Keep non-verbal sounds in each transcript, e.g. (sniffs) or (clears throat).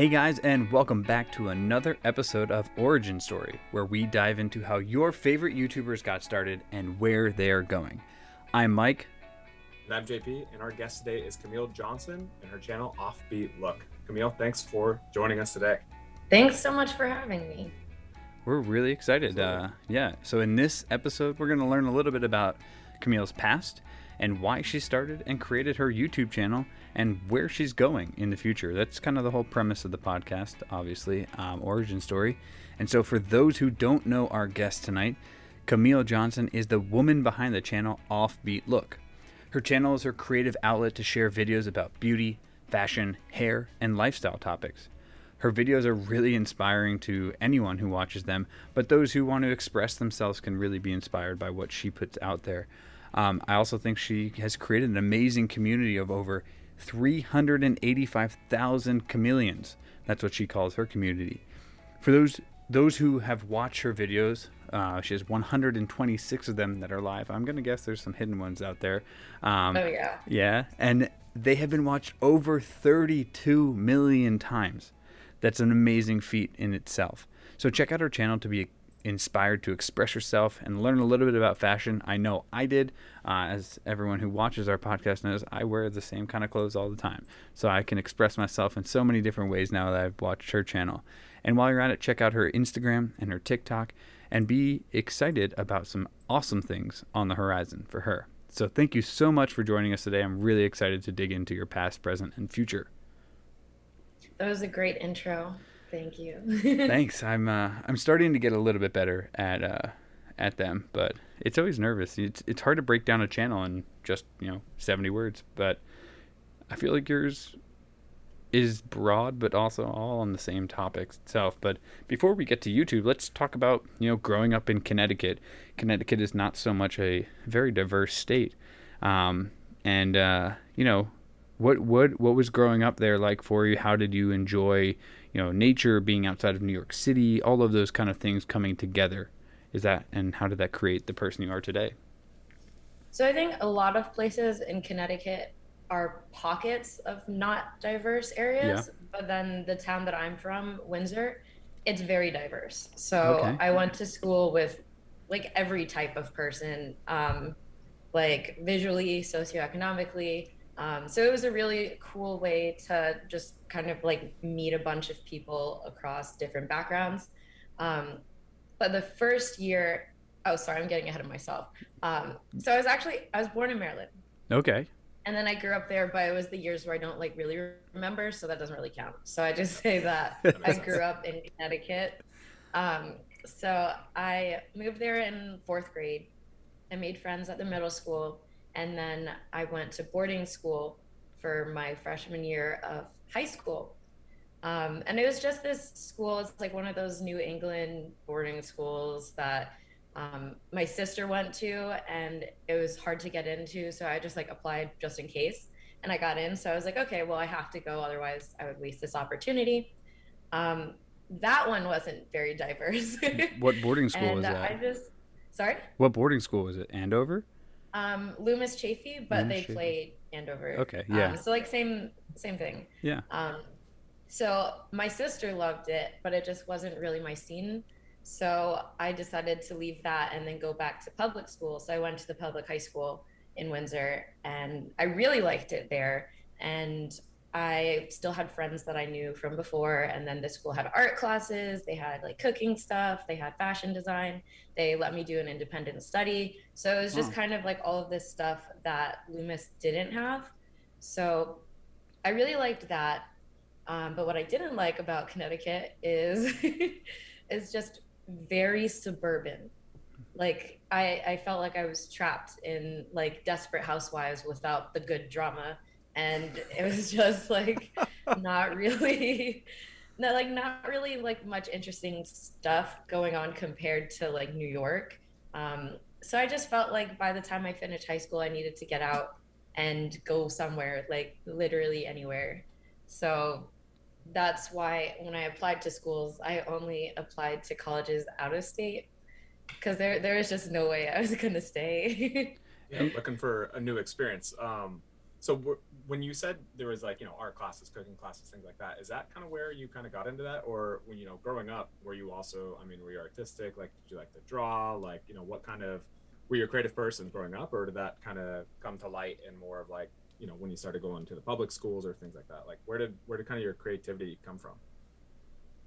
Hey guys, and welcome back to another episode of Origin Story, where we dive into how your favorite YouTubers got started and where they are going. I'm Mike. And I'm JP, and our guest today is Camille Johnson and her channel Offbeat Look. Camille, thanks for joining us today. Thanks so much for having me. We're really excited. Uh, yeah, so in this episode, we're going to learn a little bit about Camille's past and why she started and created her YouTube channel and where she's going in the future. That's kind of the whole premise of the podcast, obviously, um, origin story. And so, for those who don't know our guest tonight, Camille Johnson is the woman behind the channel Offbeat Look. Her channel is her creative outlet to share videos about beauty, fashion, hair, and lifestyle topics. Her videos are really inspiring to anyone who watches them, but those who want to express themselves can really be inspired by what she puts out there. Um, I also think she has created an amazing community of over 385,000 camilleans. That's what she calls her community. For those those who have watched her videos, uh, she has 126 of them that are live. I'm gonna guess there's some hidden ones out there. Um, oh yeah. Yeah, and they have been watched over 32 million times. That's an amazing feat in itself. So check out her channel to be inspired to express yourself and learn a little bit about fashion. I know I did. Uh, as everyone who watches our podcast knows, I wear the same kind of clothes all the time. So I can express myself in so many different ways now that I've watched her channel. And while you're at it, check out her Instagram and her TikTok and be excited about some awesome things on the horizon for her. So thank you so much for joining us today. I'm really excited to dig into your past, present, and future. That was a great intro. Thank you. Thanks. I'm uh, I'm starting to get a little bit better at uh, at them, but it's always nervous. It's it's hard to break down a channel in just you know 70 words, but I feel like yours is broad, but also all on the same topics itself. But before we get to YouTube, let's talk about you know growing up in Connecticut. Connecticut is not so much a very diverse state, um, and uh, you know what what what was growing up there like for you? How did you enjoy you know nature being outside of new york city all of those kind of things coming together is that and how did that create the person you are today so i think a lot of places in connecticut are pockets of not diverse areas yeah. but then the town that i'm from windsor it's very diverse so okay. i went to school with like every type of person um, like visually socioeconomically um, so it was a really cool way to just kind of like meet a bunch of people across different backgrounds. Um, but the first year, oh, sorry, I'm getting ahead of myself. Um, so I was actually, I was born in Maryland. Okay. And then I grew up there, but it was the years where I don't like really remember, so that doesn't really count. So I just (laughs) say that (laughs) I grew up in Connecticut. Um, so I moved there in fourth grade. I made friends at the middle school and then I went to boarding school for my freshman year of high school. Um, and it was just this school, it's like one of those New England boarding schools that um, my sister went to, and it was hard to get into. So I just like applied just in case. And I got in. So I was like, okay, well, I have to go. Otherwise, I would waste this opportunity. Um, that one wasn't very diverse. what boarding (laughs) school and, was that? I just, sorry? What boarding school was it? Andover? Um, Loomis Chaffee, but Loomis they Chaffee. played Andover. Okay, yeah. Um, so like same same thing. Yeah. Um, so my sister loved it, but it just wasn't really my scene. So I decided to leave that and then go back to public school. So I went to the public high school in Windsor, and I really liked it there. And I still had friends that I knew from before. And then the school had art classes, they had like cooking stuff, they had fashion design, they let me do an independent study. So it was just kind of like all of this stuff that Loomis didn't have. So I really liked that. Um, but what I didn't like about Connecticut is (laughs) is just very suburban. Like I, I felt like I was trapped in like desperate housewives without the good drama and it was (laughs) just like not really not like not really like much interesting stuff going on compared to like New York. Um, so I just felt like by the time I finished high school, I needed to get out and go somewhere, like literally anywhere. So that's why when I applied to schools, I only applied to colleges out of state because there there was just no way I was gonna stay. (laughs) yeah, looking for a new experience. Um, so when you said there was like you know art classes cooking classes things like that is that kind of where you kind of got into that? Or when you know growing up were you also i mean were you artistic? Like did you like to draw? Like you know what kind of were you a creative person growing up or did that kind of come to light in more of like you know when you started going to the public schools or things like that? Like where did where did kind of your creativity come from?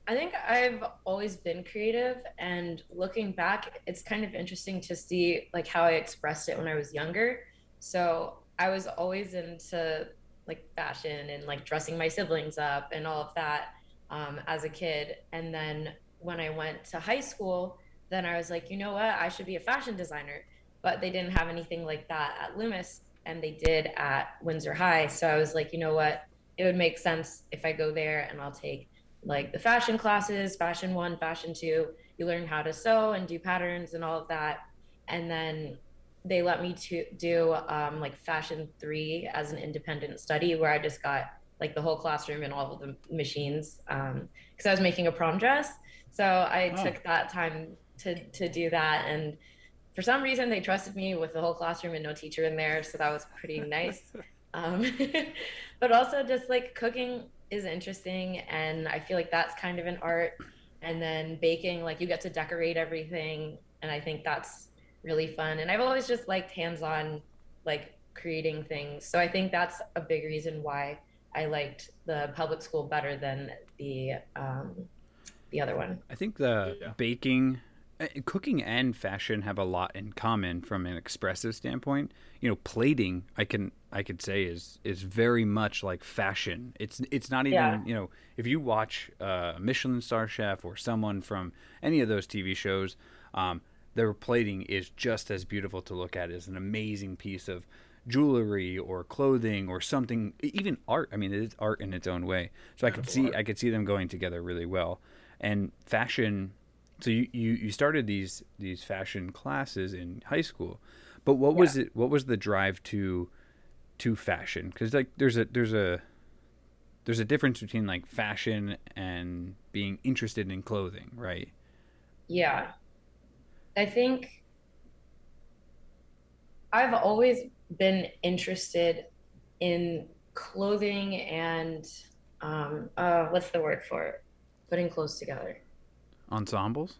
I think I've always been creative and looking back it's kind of interesting to see like how I expressed it when I was younger. So I was always into like fashion and like dressing my siblings up and all of that um, as a kid. And then when I went to high school, then I was like, you know what, I should be a fashion designer. But they didn't have anything like that at Loomis, and they did at Windsor High. So I was like, you know what, it would make sense if I go there and I'll take like the fashion classes, fashion one, fashion two. You learn how to sew and do patterns and all of that. And then they let me to do um, like fashion three as an independent study where I just got like the whole classroom and all of the machines because um, I was making a prom dress. So I oh. took that time to to do that, and for some reason they trusted me with the whole classroom and no teacher in there, so that was pretty (laughs) nice. um, (laughs) but also just like cooking is interesting, and I feel like that's kind of an art. And then baking, like you get to decorate everything, and I think that's really fun. And I've always just liked hands-on, like creating things. So I think that's a big reason why I liked the public school better than the um, the other one. I think the yeah. baking, uh, cooking, and fashion have a lot in common from an expressive standpoint. You know, plating, I can I could say is is very much like fashion. It's it's not even yeah. you know if you watch uh, Michelin star chef or someone from any of those TV shows. Um, their plating is just as beautiful to look at as an amazing piece of jewelry or clothing or something even art. I mean it is art in its own way. So i could see i could see them going together really well. And fashion so you, you you started these these fashion classes in high school but what yeah. was it what was the drive to to fashion? Because like there's a there's a there's a difference between like fashion and being interested in clothing right? Yeah I think I've always been interested in clothing and um, uh, what's the word for it? Putting clothes together. Ensembles.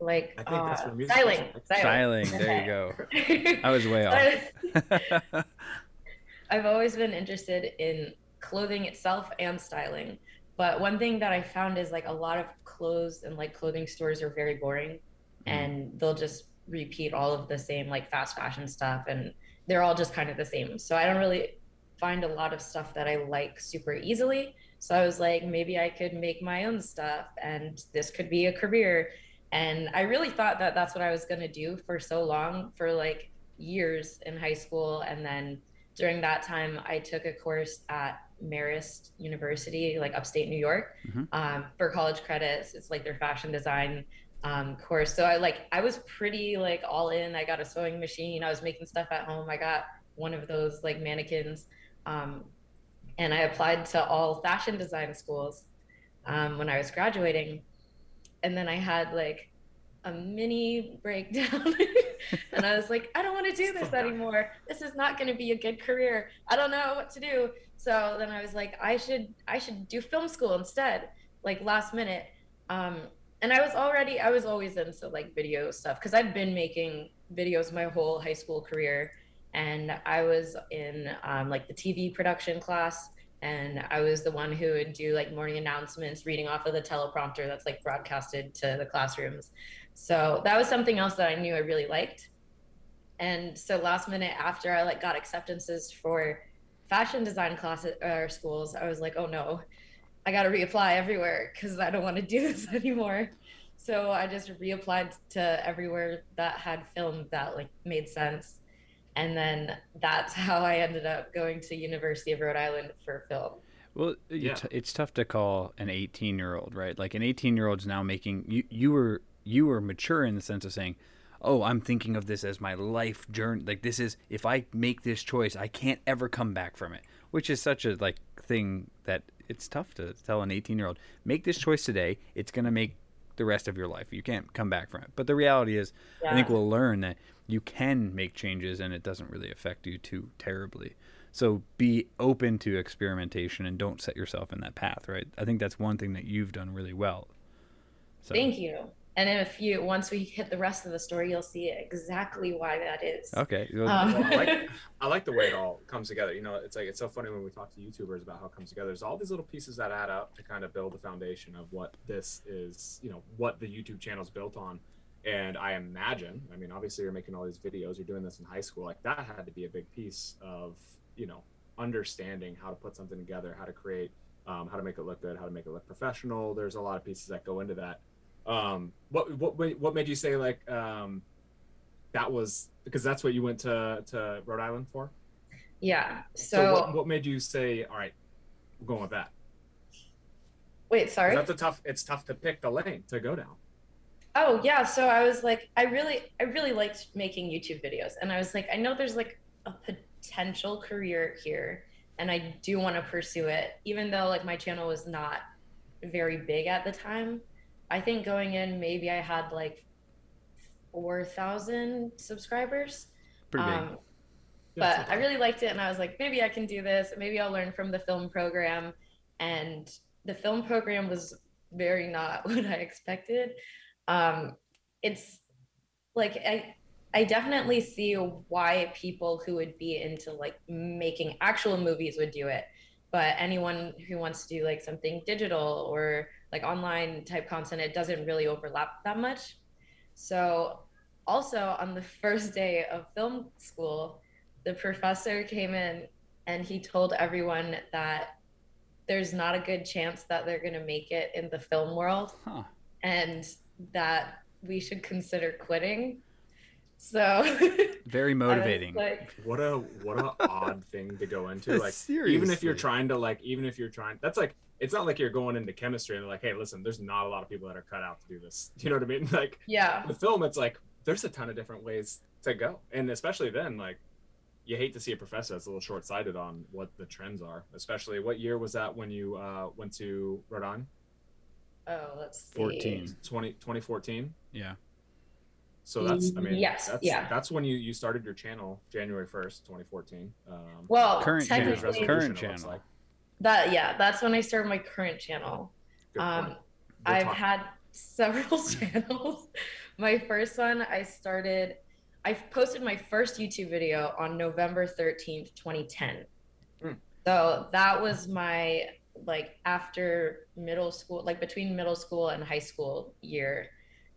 Like uh, styling. styling. Styling. There you go. (laughs) I was way off. (laughs) I've always been interested in clothing itself and styling. But one thing that I found is like a lot of clothes and like clothing stores are very boring. Mm-hmm. and they'll just repeat all of the same like fast fashion stuff and they're all just kind of the same. So I don't really find a lot of stuff that I like super easily. So I was like, maybe I could make my own stuff and this could be a career. And I really thought that that's what I was going to do for so long, for like years in high school. And then during that time, I took a course at Marist University, like upstate New York, mm-hmm. um, for college credits. It's like their fashion design um, course. So I like I was pretty like all in. I got a sewing machine. I was making stuff at home. I got one of those like mannequins, um, and I applied to all fashion design schools um, when I was graduating. And then I had like a mini breakdown, (laughs) and I was like, I don't want to do this anymore. This is not going to be a good career. I don't know what to do. So then I was like, I should I should do film school instead. Like last minute. Um, and I was already I was always into like video stuff because I've been making videos my whole high school career, and I was in um, like the TV production class, and I was the one who would do like morning announcements, reading off of the teleprompter that's like broadcasted to the classrooms. So that was something else that I knew I really liked. And so last minute after I like got acceptances for fashion design classes or schools, I was like, oh no, I got to reapply everywhere because I don't want to do (laughs) this anymore. So I just reapplied to everywhere that had film that like made sense. And then that's (laughs) how I ended up going to University of Rhode Island for film. Well, yeah. it's, it's tough to call an 18 year old, right? Like an 18 year old's now making you you were you were mature in the sense of saying, "Oh, I'm thinking of this as my life journey. Like this is if I make this choice, I can't ever come back from it." Which is such a like thing that it's tough to tell an 18 year old make this choice today. It's gonna make the rest of your life. You can't come back from it. But the reality is, I think we'll learn that you can make changes and it doesn't really affect you too terribly. So be open to experimentation and don't set yourself in that path, right? I think that's one thing that you've done really well. So, Thank you. And if you once we hit the rest of the story, you'll see exactly why that is. Okay. Um, I like (laughs) I like the way it all comes together. You know, it's like it's so funny when we talk to YouTubers about how it comes together. There's all these little pieces that add up to kind of build the foundation of what this is. You know, what the YouTube channel is built on. And I imagine, I mean, obviously you're making all these videos. You're doing this in high school. Like that had to be a big piece of you know understanding how to put something together, how to create, um, how to make it look good, how to make it look professional. There's a lot of pieces that go into that. Um, what what what made you say like um, that was because that's what you went to to Rhode Island for? Yeah. So, So, what, what made you say, all right, we're going with that? Wait, sorry. That's a tough. It's tough to pick the lane to go down. Oh yeah, so I was like, I really, I really liked making YouTube videos, and I was like, I know there's like a potential career here, and I do want to pursue it, even though like my channel was not very big at the time. I think going in, maybe I had like four thousand subscribers. pretty big. Um, but I really liked it, and I was like, maybe I can do this. Maybe I'll learn from the film program. And the film program was very not (laughs) what I expected. Um, it's like I, I definitely see why people who would be into like making actual movies would do it. But anyone who wants to do like something digital or like online type content, it doesn't really overlap that much. So, also on the (laughs) first day of film school, the professor came in and he told everyone that there's not a good chance that they're going to make it in the film world Huh. and that we should consider quitting. So (laughs) Very motivating. like, what a what a odd thing to go into. (laughs) Like Seriously. even if you're trying to like, even if you're trying, that's like it's not like you're going into chemistry and they're like, hey, listen, there's not a lot of people that are cut out to do this. (laughs) You know what I mean? (laughs) Like yeah, the film, it's like there's a ton of different ways to go, and especially then, like you hate to see a professor that's a little short-sighted on what the trends are. Especially, what year was that when you uh, went to Rhode Island? oh, let's see. 14. 20, 2014. Yeah. So that's, I mean, Yes, that's, yeah. that's when you you started your channel, January first, 2014. Um, Well, Current channel. technically, Current channel. like. That yeah, that's when I started my current channel. Um. I've talk- had several (laughs) channels. My first one, I started, I posted my first YouTube video on November 13th, 2010. Hmm. So that was my, like, after middle school, like between middle school and high school year.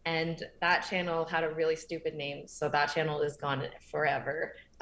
And that channel had a really stupid name. So that channel is gone forever. (laughs)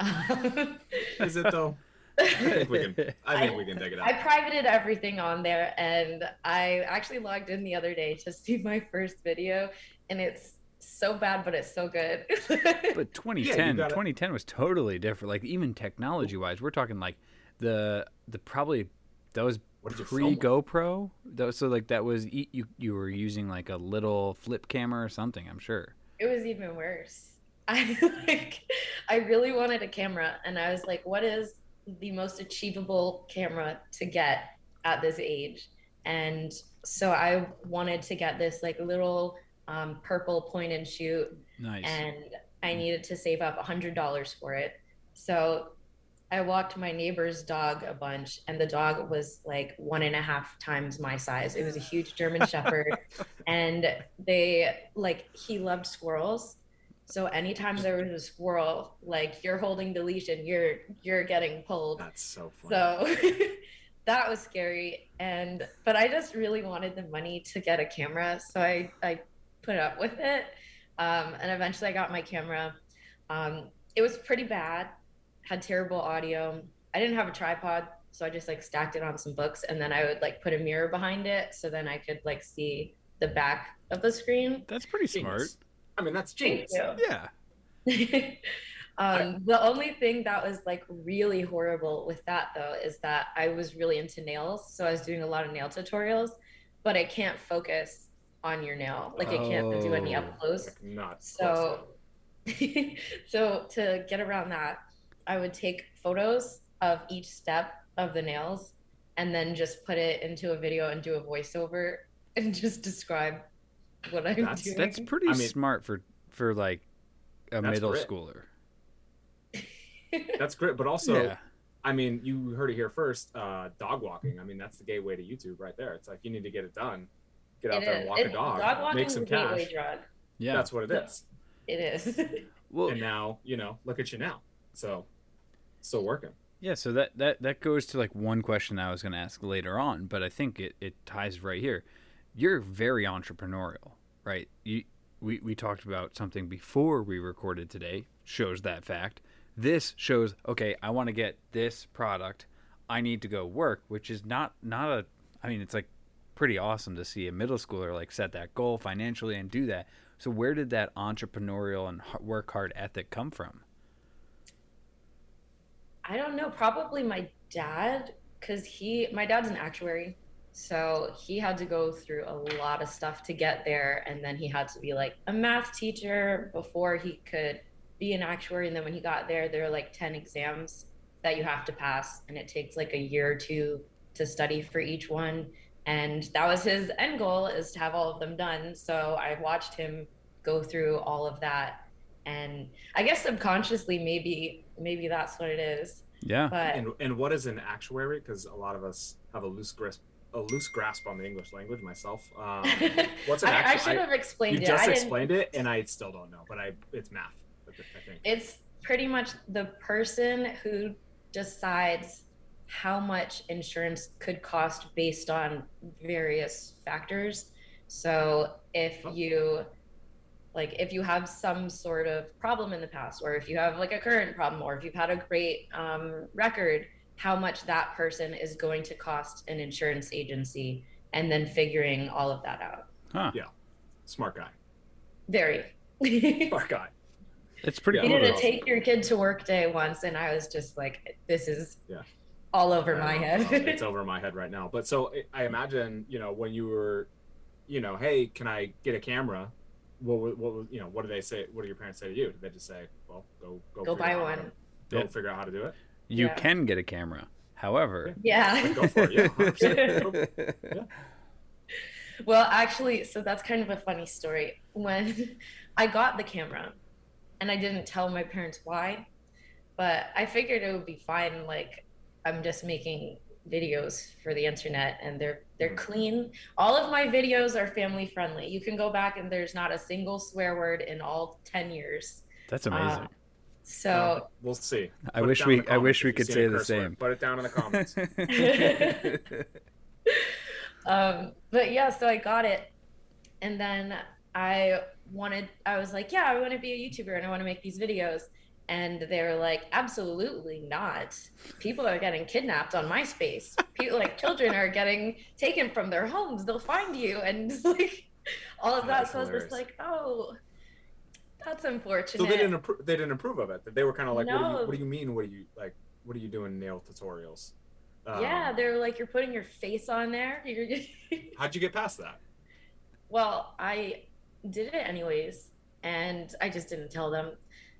Is it though? I think we can. I think we can (laughs) dig it out. I out. privated everything on there, and I actually logged in the other day to see my first video, and it's so bad, but it's so good. (laughs) But 2010, gotta- 2010 was totally different. Like even technology wise, we're talking like the the probably that was What did you pre? GoPro. That was, so like that was e- you you were using like a little flip camera or something. I'm sure. it was even worse. (laughs) I like, I really wanted a camera, and I was like, "What is the most achievable camera to get at this age?" And so I wanted to get this like little um, purple point and shoot Nice. and I needed to save up a hundred dollars for it. So I walked my neighbor's dog a bunch, and the dog was like one and a half times my size. It was a huge German Shepherd, (laughs) and they like he loved squirrels. So anytime there was a squirrel, like you're holding the leash and you're you're getting pulled. That's so funny. So (laughs) that was scary. And but I just really wanted the money to get a camera, so I I put up with it. Um, and eventually I got my camera. Um, it was pretty bad, had terrible audio. I didn't have a tripod, so I just like stacked it on some books, and then I would like put a mirror behind it, so then I could like see the back of the screen. That's pretty smart. Genius. I mean, that's genius. Yeah. (laughs) um, the only thing that was like really horrible with that though is that I was really into nails, so I was doing a lot of nail tutorials, but I can't focus on your nail, like I can't do any Oh. up close. Not So, (laughs) so to get around that, I would take photos of each step of the nails, and then just put it into a video and do a voiceover and just describe (laughs) what I'm That's- doing. That's pretty I mean- smart for for like a middle grit. schooler. That's great, but also, yeah. I mean, you heard it here first. Uh, dog walking. I mean, that's the gateway to YouTube right there. It's like you need to get it done. Get out It there is. and walk It- a dog, Dog make walking's some a cash. drug. Yeah. That's what it is. It is. (laughs) well, And now, you know, look at you now. So, still working. Yeah, so that, that, that goes to like one question I was going to ask later on, but I think it, it ties right here. You're very entrepreneurial, right? You we, we talked about something before we recorded today, shows that fact. This shows, okay, I want to get this product. I need to go work, which is not not a I mean, it's like pretty awesome to see a middle schooler like set that goal financially and do that. So where did that entrepreneurial and work hard ethic come from? I don't know. Probably my dad, because he, my dad's an actuary. So he had to go through a lot of stuff to get there. And then he had to be like a math teacher before he could be an actuary. And then when he got there, there are like 10 exams that you have to pass. And it takes like a year or two to study for each one. And that was his end goal is to have all of them done. So I watched him go through all of that. And I guess subconsciously, maybe, maybe that's what it is. Yeah. But And and what is an actuary? Because a lot of us have a loose grasp, a loose grasp on the English language. Myself, um, (laughs) what's an I, I should have explained you it. just I didn't- explained it, and I still don't know. But I, it's math. I think. It's pretty much the person who decides how much insurance could cost based on various factors. So if Oh. you like if you have some sort of problem in the past or if you have like a current problem or if you've had a great um, record how much that person is going to cost an insurance agency and then figuring all of that out Huh. Yeah. Smart guy. very (laughs) Smart guy. It's pretty Yeah. We cool. did though. a take your kid to work day once, and I was just like, "This is Yeah. all over my head." well, it's (laughs) over my head right now. But so I- I imagine, you know, when you were, you know, hey, can I get a camera? What, wa- what, was- you know, what do they say? What do your parents say to you? Did they just say, well, go, go, Go buy out how to- one. go Yeah. figure out how to do it. You Yeah. can get a camera. However, yeah. Go for it. Yeah. (laughs) well, actually, so that's kind of a funny story. When (laughs) I got the camera, and I didn't tell my parents why, but I figured it would be fine. Like, I'm just making videos for the internet, and they're they're Mhm. clean. All of my videos are family friendly. You can go back, and there's not a single swear word in all ten years. that's amazing. Uh, So. Well, we'll see. I Put it wish we I wish we could say the curse word. same. Put it down in the comments. (laughs) (laughs) um, but yeah, so I got it, and then I wanted. I was like, yeah, I want to be a YouTuber and I want to make these videos. And they were like, absolutely not. People are getting kidnapped on MySpace. People like children are getting taken from their homes. They'll find you, and (laughs) like all of that. That's So I was just like, oh, that's unfortunate. so they didn't approve. They didn't approve of it. They were kind of like, what, do you, what do you mean? What do you like? What are you doing nail tutorials? yeah, Um, they're like, you're putting your face on there. (laughs) (laughs) How'd you get past that? Well, I did it anyways, and I just didn't tell them.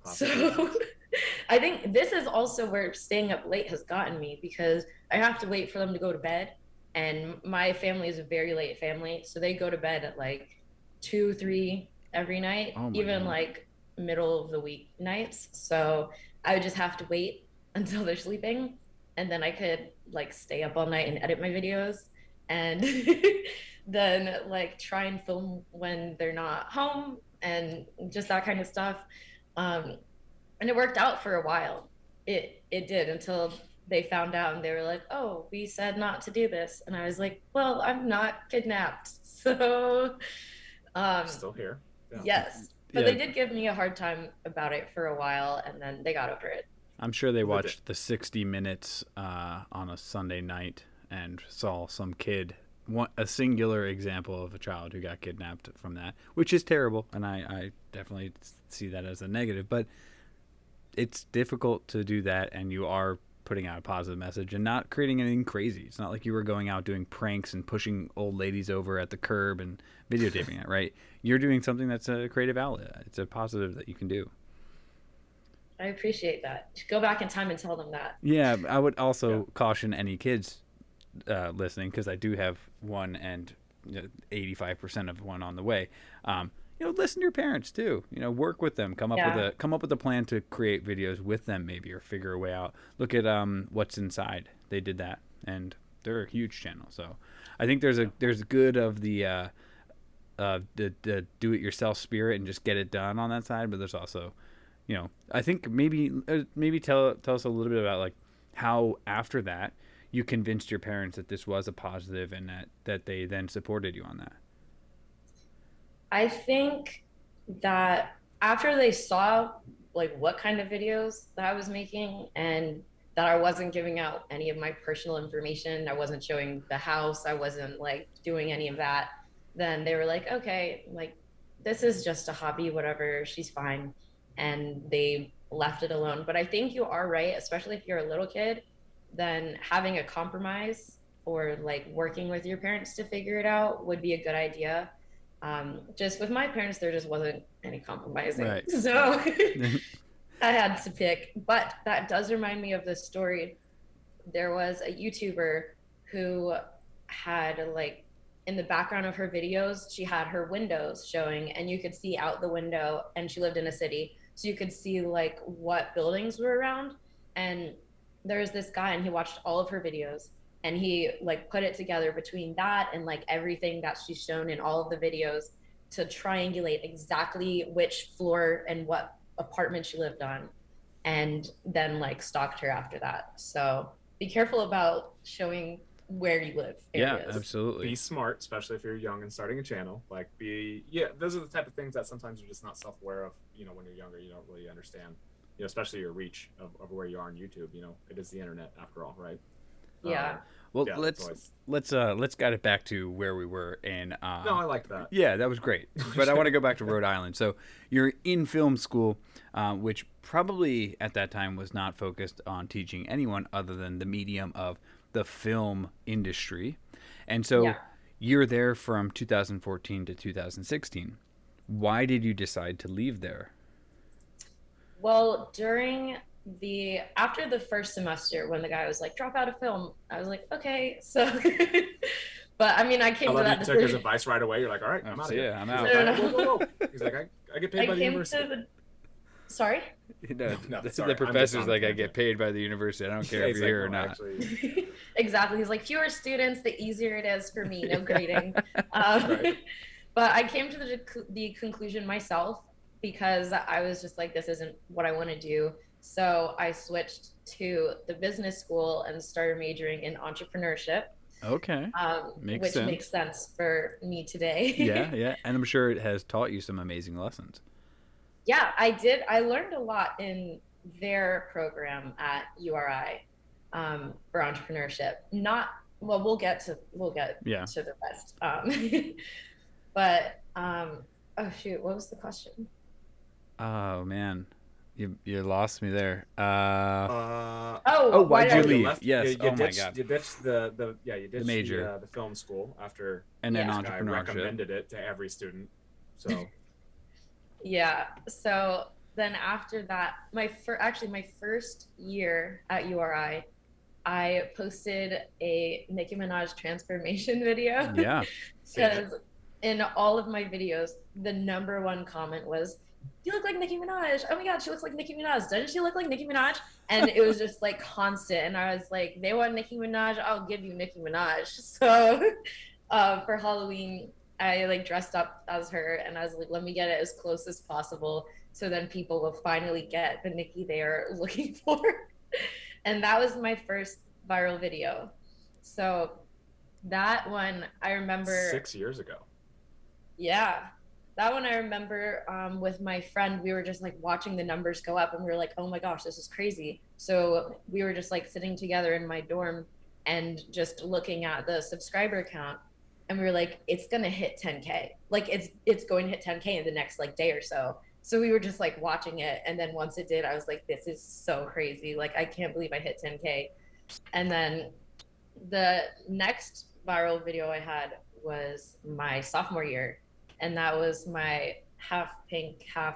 Classic. So (laughs) I think this is also where staying up late has gotten me because I have to wait for them to go to bed. And my family is a very late family. So they go to bed at like two, three every night, Oh even God. like middle of the week nights. So I would just have to wait (laughs) until they're sleeping. And then I could like stay up all night and edit my videos. And (laughs) then like try and film when they're not home and just that kind of stuff. Um, and it worked out for a while. It it did until they found out and they were like, "Oh, we said not to do this," and I was like, "Well, I'm not kidnapped, (laughs) so." Um, Still here. Yeah. yes, but Yeah. they did give me a hard time about it for a while, and then they got over it. I'm sure they watched the 60 minutes uh, on a Sunday night and saw some kid, one, a singular example of a child who got kidnapped from that, which is terrible, and I, I definitely see that as a negative. But it's difficult to do that, and you are putting out a positive message and not creating anything crazy. It's not like you were going out doing pranks and pushing old ladies over at the curb and videotaping it, right? You're doing something that's a creative outlet. It's a positive that you can do. I appreciate that. Go back in time and tell them that. Yeah, I would also Yeah. caution any kids uh, listening because I do have one, and eighty-five percent of one on the way. Um, you know, listen to your parents too. You know, work with them. Come up Yeah. with a come up with a plan to create videos with them, maybe, or figure a way out. Look at um, what's inside. They did that, and they're a huge channel. So, I think there's a there's good of the uh, uh, the the do-it-yourself spirit and just get it done on that side. But there's also, you know, I think maybe uh, maybe tell tell us a little bit about like how after that you convinced your parents that this was a positive and that that they then supported you on that. I think that after they saw like what kind of videos that I was making and that I wasn't giving out any of my personal information, I wasn't showing the house, I wasn't like doing any of that, then they were like, okay, like this is just a hobby, whatever, she's fine. And they left it alone. But I think you are right, especially if you're a little kid, then having a compromise or like working with your parents to figure it out would be a good idea um, just with my parents, there just wasn't any compromising. Right. (laughs) So (laughs) I had to pick. But that does remind me of this story. There was a YouTuber who had like in the background of her videos, she had her windows showing, and you could see out the window, and she lived in a city. So you could see like what buildings were around. And there was this guy, and he watched all of her videos and he like put it together between that and like everything that she's shown in all of the videos to triangulate exactly which floor and what apartment she lived on and then like stalked her after that so be careful about showing where you live yeah, absolutely. be smart, especially if you're young and starting a channel. Like, be yeah, those are the type of things that sometimes you're just not self-aware of. You know, when you're younger, you don't really understand. You know, especially your reach of, of where you are on YouTube. You know, it is the internet after all, right? Yeah. Um, Well, yeah, let's always- let's uh let's get it back to where we were and uh no, I like that. Yeah, that was great. (laughs) But I want to go back to Rhode Island. So you're in film school, uh, which probably at that time was not focused on teaching anyone other than the medium of the film industry. And so Yeah. you're there from 2014 to 2016. Why did you decide to leave there? well during the after the first semester when the guy was like drop out of film i was like okay so (laughs) but i mean i I came to that you took his advice right away. You're like, all right, I'm out so of here. yeah, I'm He's out. like. (laughs) He's like, I, I get paid I by the university. the sorry (laughs) No, No, the, sorry, the professor's like, I get paid by the university. I don't care if you're here or not. actually, exactly he's like fewer students the easier it is for me no grading um, Right. but i came to the, the conclusion myself because i was just like this isn't what i want to do so i switched to the business school and started majoring in entrepreneurship Okay. um, Makes which sense. makes sense for me today (laughs) Yeah, yeah. And I'm sure it has taught you some amazing lessons. yeah i did i learned a lot in their program at uri um, for entrepreneurship not well we'll get to we'll get Yeah. to the rest um, (laughs) but um, oh shoot what was the question Oh man, you you lost me there. Uh, uh, oh, Oh, why why'd did you I- leave? left- Yes. You, you Oh my God. You ditched the, the yeah you ditched the, major. uh, the film school after and then Yeah. this guy entrepreneurship. recommended it to every student. So (laughs) yeah so then after that my for actually my first year at uri i posted a nicki minaj transformation (laughs) video Yeah. (laughs) because in all of my videos, the number one comment was, "You look like Nicki Minaj. Oh my God, she looks like Nicki Minaj. Doesn't she look like Nicki Minaj?" And it was just like constant. And I was like, "They want Nicki Minaj. I'll give you Nicki Minaj." (laughs) So uh, for Halloween, I like dressed up as her, and I was like, "Let me get it as close as possible, so then people will finally get the Nicki they are (laughs) looking for." and that was my first viral video. So that one I remember six years ago. yeah. That one I remember um, with my friend, we were just like watching the numbers go up and we were like, oh my gosh, this is crazy. So we were just like sitting together in my dorm and just looking at the subscriber count. And we were like, it's to hit 10K. Like it's, it's going to hit 10K in the next like day or so. So we were just like watching it. And then once it did, I was like, this is so crazy. Like, I can't believe I hit 10K. And then the next viral video I had was my sophomore year, and that was my half pink, half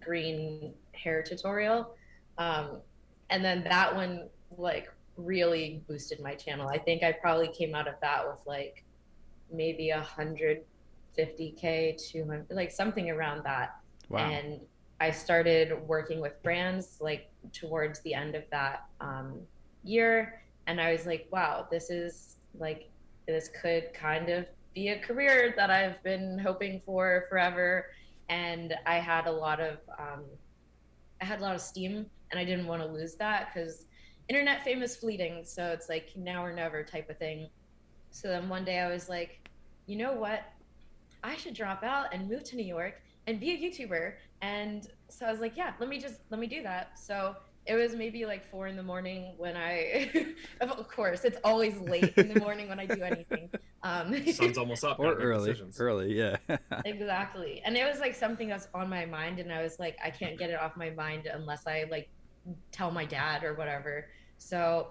green hair tutorial. Um, and then that one like really boosted my channel. I think I probably came out of that with like maybe a hundred fifty k, hundred, like something around that. Wow. And I started working with brands like towards the end of that um, year, and I was like, wow, this is like this could kind of be a career that I've been hoping for forever. And I had a lot of um, I had a lot of steam, and I didn't want to lose that because internet fame is fleeting. So it's like now or never type of thing. So then one day I was like, you know what? I should drop out and move to New York and be a YouTuber. And so I was like, yeah, let me just let me do that. So it was maybe like four in the morning when I, (laughs) of course, it's always late in the (laughs) morning when I do anything. Um, Sun's (laughs) almost up. or early. decisions. Early, yeah. exactly. And it was like something that's on my mind. And I was like, I can't get it off my mind unless I like tell my dad or whatever. So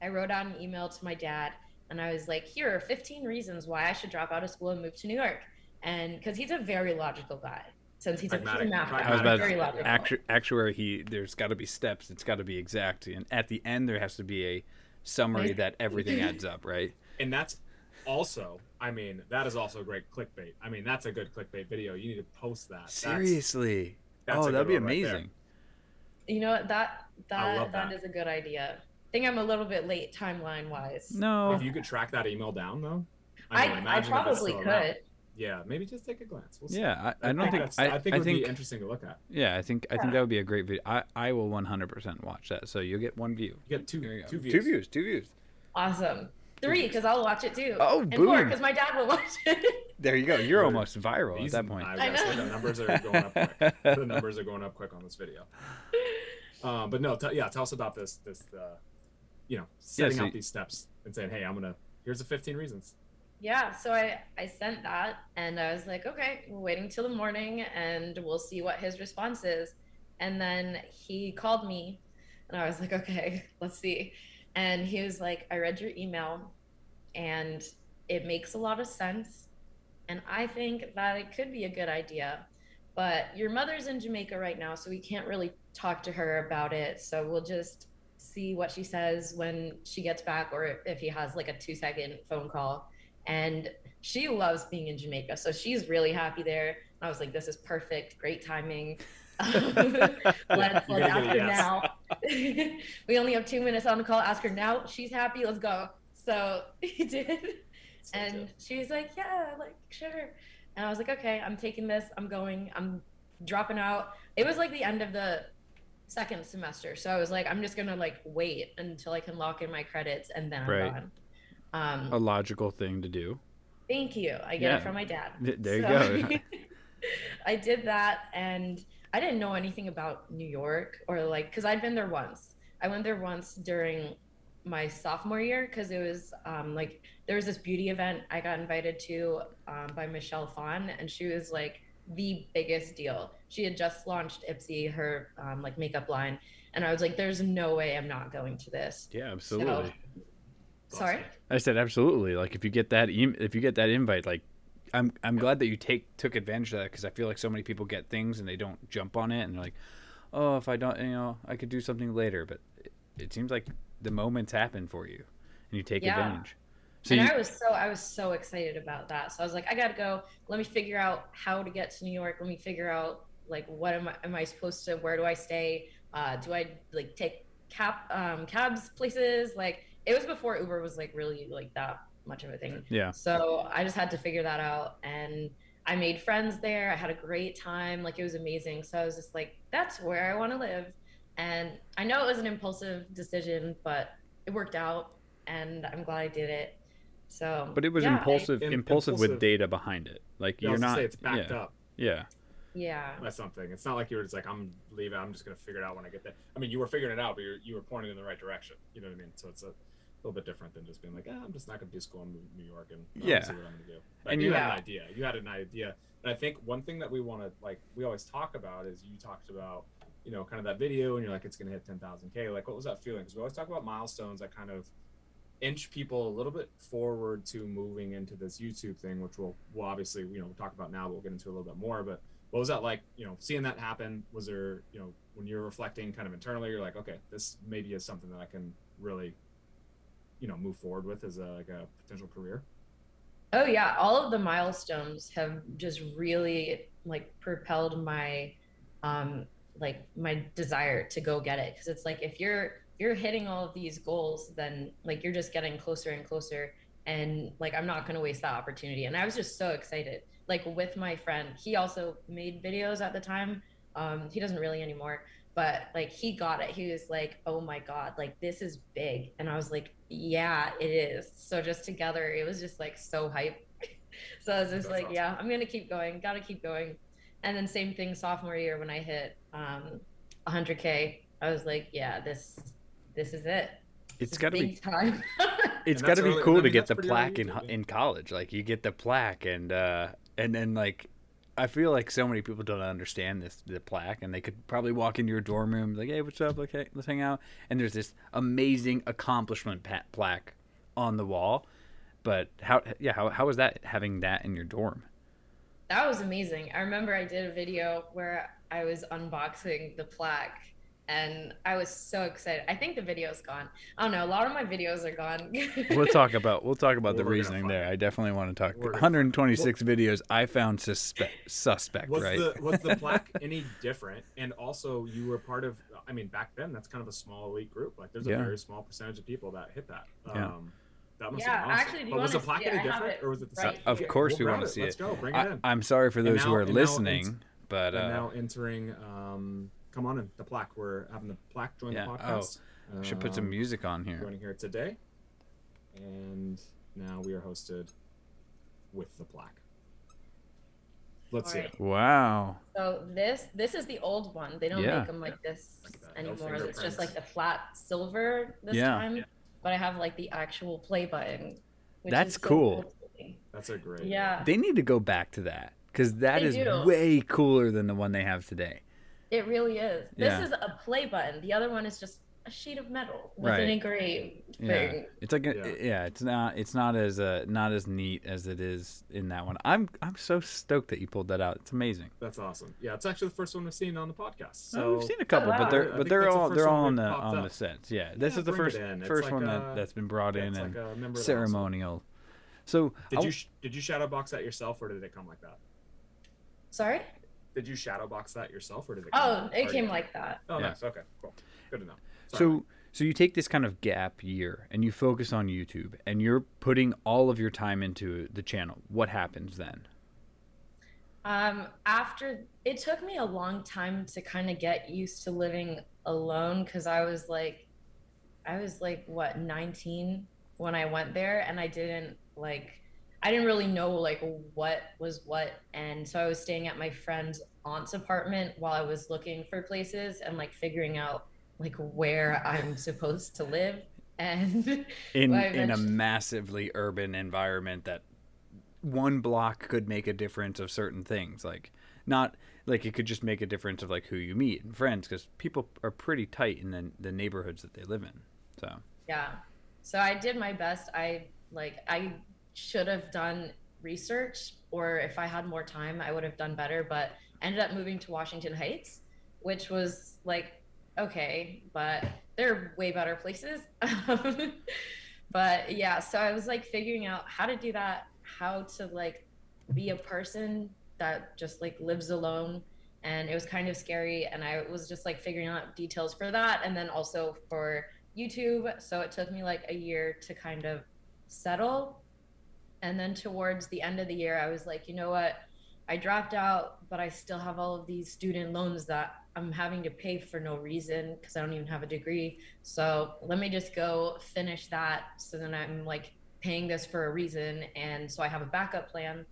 I wrote out an email to my dad and I was like, here are 15 reasons why I should drop out of school and move to New York. And because he's a very logical guy. Since he's a, he's a Pragmatic- math guy, I was about very to logical. actu- actuary. He there's got to be steps. It's got to be exact, and at the end there has to be a summary that everything (laughs) adds up, right? And that's also, I mean, that is also great clickbait. I mean, that's a good clickbait video. You need to post that. Seriously. that's oh, that'd be one right amazing. You know what? That that that that. is a good idea. I think I'm a little bit late timeline wise. no. If you could track that email down, though, I, mean, I, imagine probably could. around. Yeah, maybe just take a glance. We'll see. yeah, I, I don't think. that's- I, I think it I would think. be interesting to look at. Yeah, I think. I think that would be a great video. I, I will 100% watch that. So you'll get one view. You get two, you two views. Two views. Two views. Awesome. Three, because I'll watch it too. Oh, and four, boom. because my dad will watch it. (laughs) There you go. You're almost viral These- at that point. I, I was gonna say, know. the numbers are going up quick. the (laughs) numbers are going up quick on this video. Um, but no, t- yeah, tell us about this. This, uh, you know, setting so out y- these steps and saying, "Hey, I'm gonna. Here's the 15 reasons." Yeah, so I I sent that, and I was like, okay, we're waiting till the morning, and we'll see what his response is. And then he called me, and I was like, okay, (laughs) let's see. And he was like, I read your email, and it makes a lot of sense, and I think that it could be a good idea. But your mother's in Jamaica right now, so we can't really talk to her about it. So we'll just see what she says when she gets back, or if he has like a two second phone call. And she loves being in Jamaica, so she's really happy there. I was like, this is perfect, great timing. (laughs) let's let's ask her yes. now. (laughs) we only have two minutes on the call. Ask her now. She's happy. Let's go. So (laughs) he did So and good. she was like yeah like sure and i was like okay i'm taking this i'm going i'm dropping out it was like the end of the second semester so i was like i'm just gonna like wait until i can lock in my credits and then i'm Right. gone um A logical thing to do. thank you i get Yeah. it from my dad Th- there you go. (laughs) (laughs) i did that and i didn't know anything about new york or like because i'd been there once i went there once during my sophomore year because it was um, like there was this beauty event I got invited to um, by Michelle Phan, and she was like the biggest deal. She had just launched Ipsy, her um, like makeup line, and I was like, "There's no way I'm not going to this." Yeah, absolutely. Sorry. I said absolutely. Like if you get that em- if you get that invite, like I'm I'm glad that you take took advantage of that because I feel like so many people get things and they don't jump on it and they're like, oh, if I don't, you know, I could do something later. But it, it seems like the moments happen for you, and you take Yeah. advantage. So and you, I was so I was so excited about that. So I was like, I gotta go. Let me figure out how to get to New York. Let me figure out like what am I am I supposed to? Where do I stay? Uh, do I like take cab um, cabs places? Like it was before Uber was like really like that much of a thing. yeah, So I just had to figure that out, and I made friends there. I had a great time. Like it was amazing. So I was just like, that's where I want to live. And I know it was an impulsive decision, but it worked out, and I'm glad I did it. So, but it was yeah, I- impulsive, Im- impulsive with data behind it. Like Yeah, you're not. say it's backed yeah, up yeah, yeah, by something. It's not like you were just like, "I'm leaving. I'm just gonna figure it out when I get there." I mean, you were figuring it out, but you're, you were pointing in the right direction. You know what I mean? So it's a little bit different than just being like, ah, "I'm just not gonna do school in New York and I'm Yeah. see what I'm gonna do." But And you you- had an idea. You had an idea, and I think one thing that we want to like, we always talk about is you talked about, you know, kind of that video, and you're like, "It's gonna hit 10,000k." Like, what was that feeling? Because we always talk about milestones that kind of inch people a little bit forward to moving into this YouTube thing, which we'll, we'll obviously, you know, we'll talk about now. But we'll get into a little bit more, but what was that like, you know, seeing that happen? Was there, you know, when you're reflecting kind of internally, you're like, okay, this maybe is something that I can really, you know, move forward with as a, like a potential career? Oh yeah, all of the milestones have just really like propelled my um like my desire to go get it. Because it's like if you're you're hitting all of these goals then like you're just getting closer and closer. And like I'm not going to waste that opportunity. And I was just so excited. Like with my friend he also made videos at the time. Um he doesn't really anymore but like he got it. He was like oh my god like this is big. And I was like yeah it is. So just together it was just like so hype. (laughs) So I was just That's like awesome. yeah I'm going to keep going got to keep going. And then same thing sophomore year when I hit um 100k I was like yeah this this is it. It's This got to be time. (laughs) it's And got that's to be early- cool I to get the plaque in in college. Like you get the plaque and uh and then like I feel like so many people don't understand this the plaque and they could probably walk into your dorm room like hey what's up? Okay let's hang out. And there's this amazing accomplishment plaque on the wall. But how yeah how how was that having that in your dorm? That was amazing. I remember I did a video where I was unboxing the plaque and I was so excited. I think the video's gone. I don't know. A lot of my videos are gone. we'll (laughs) talk about we'll talk about the reasoning there it. I definitely want to talk We're gonna 126 videos I found suspe- suspect was right the was the plaque (laughs) any different? And also, you were part of. I mean, back then, that's kind of a small elite group. Like, there's a Yeah. very small percentage of people that hit that. Yeah. Um, that must Yeah, awesome. actually, do you but was the wanna plaque any have different, it or was it the right same? of here. course We'll we want to see it. see Let's it go. Bring it I, in. I'm sorry for And those who are and now listening but and uh now entering. Um, come on in the plaque. We're having the plaque join Yeah. the Oh, podcast. should put some Um, music on here joining here today, and now we are hosted with the plaque. Let's see Alright. it. wow so this this is the old one. They don't Yeah. make them like this Look. No anymore. it's just like the flat silver this Yeah. time. But I have like the actual play button. which That's is so cool. That's a great. Yeah. They need to go back to that because that They is do. way cooler than the one they have today. It really is. This Yeah. is a play button. The other one is just a sheet of metal with Right. an engraved Yeah, thing. it's like a, Yeah. yeah. it's not it's not as uh not as neat as it is in that one. I'm I'm so stoked that you pulled that out. It's amazing. That's awesome. Yeah, it's actually the first one we've seen on the podcast. So, So we've seen a couple, wow. but they're think but they're that's the all they're all on the on up. the sets. Yeah, this Yeah, is the first first like one a- that that's been brought yeah, in and like a member of the household. ceremonial. So Did I- you sh- did you shadow box that yourself, or did it come like that? Sorry? Did you shadow box that yourself, or did it? Oh, come it came done? like that. Oh, Yeah. nice. Okay, cool. Good to know. Sorry, So so you take this kind of gap year and you focus on YouTube and you're putting all of your time into the channel. What happens then? Um, after it took me a long time to kind of get used to living alone because I was like, I was like, what, 19 when I went there, and I didn't like, I didn't really know like what was what. And so I was staying at my friend's aunt's apartment while I was looking for places and like figuring out like where I'm supposed to live. And (laughs) in in a massively urban environment that one block could make a difference of certain things like not like it could just make a difference of like who you meet and friends because people are pretty tight in the, the neighborhoods that they live in so Yeah. So I did my best. I like I should have done research or if I had more time I would have done better, but ended up moving to Washington Heights, which was like okay, but there are way better places. (laughs) but yeah, so I was like figuring out how to do that, how to like be a person that just like lives alone and it was kind of scary and I was just like figuring out details for that and then also for YouTube. So it took me like a year to kind of settle. And then towards the end of the year, I was like, you know what? I dropped out, but I still have all of these student loans that I'm having to pay for no reason because I don't even have a degree. So let me just go finish that. So then I'm like paying this for a reason. And so I have a backup plan.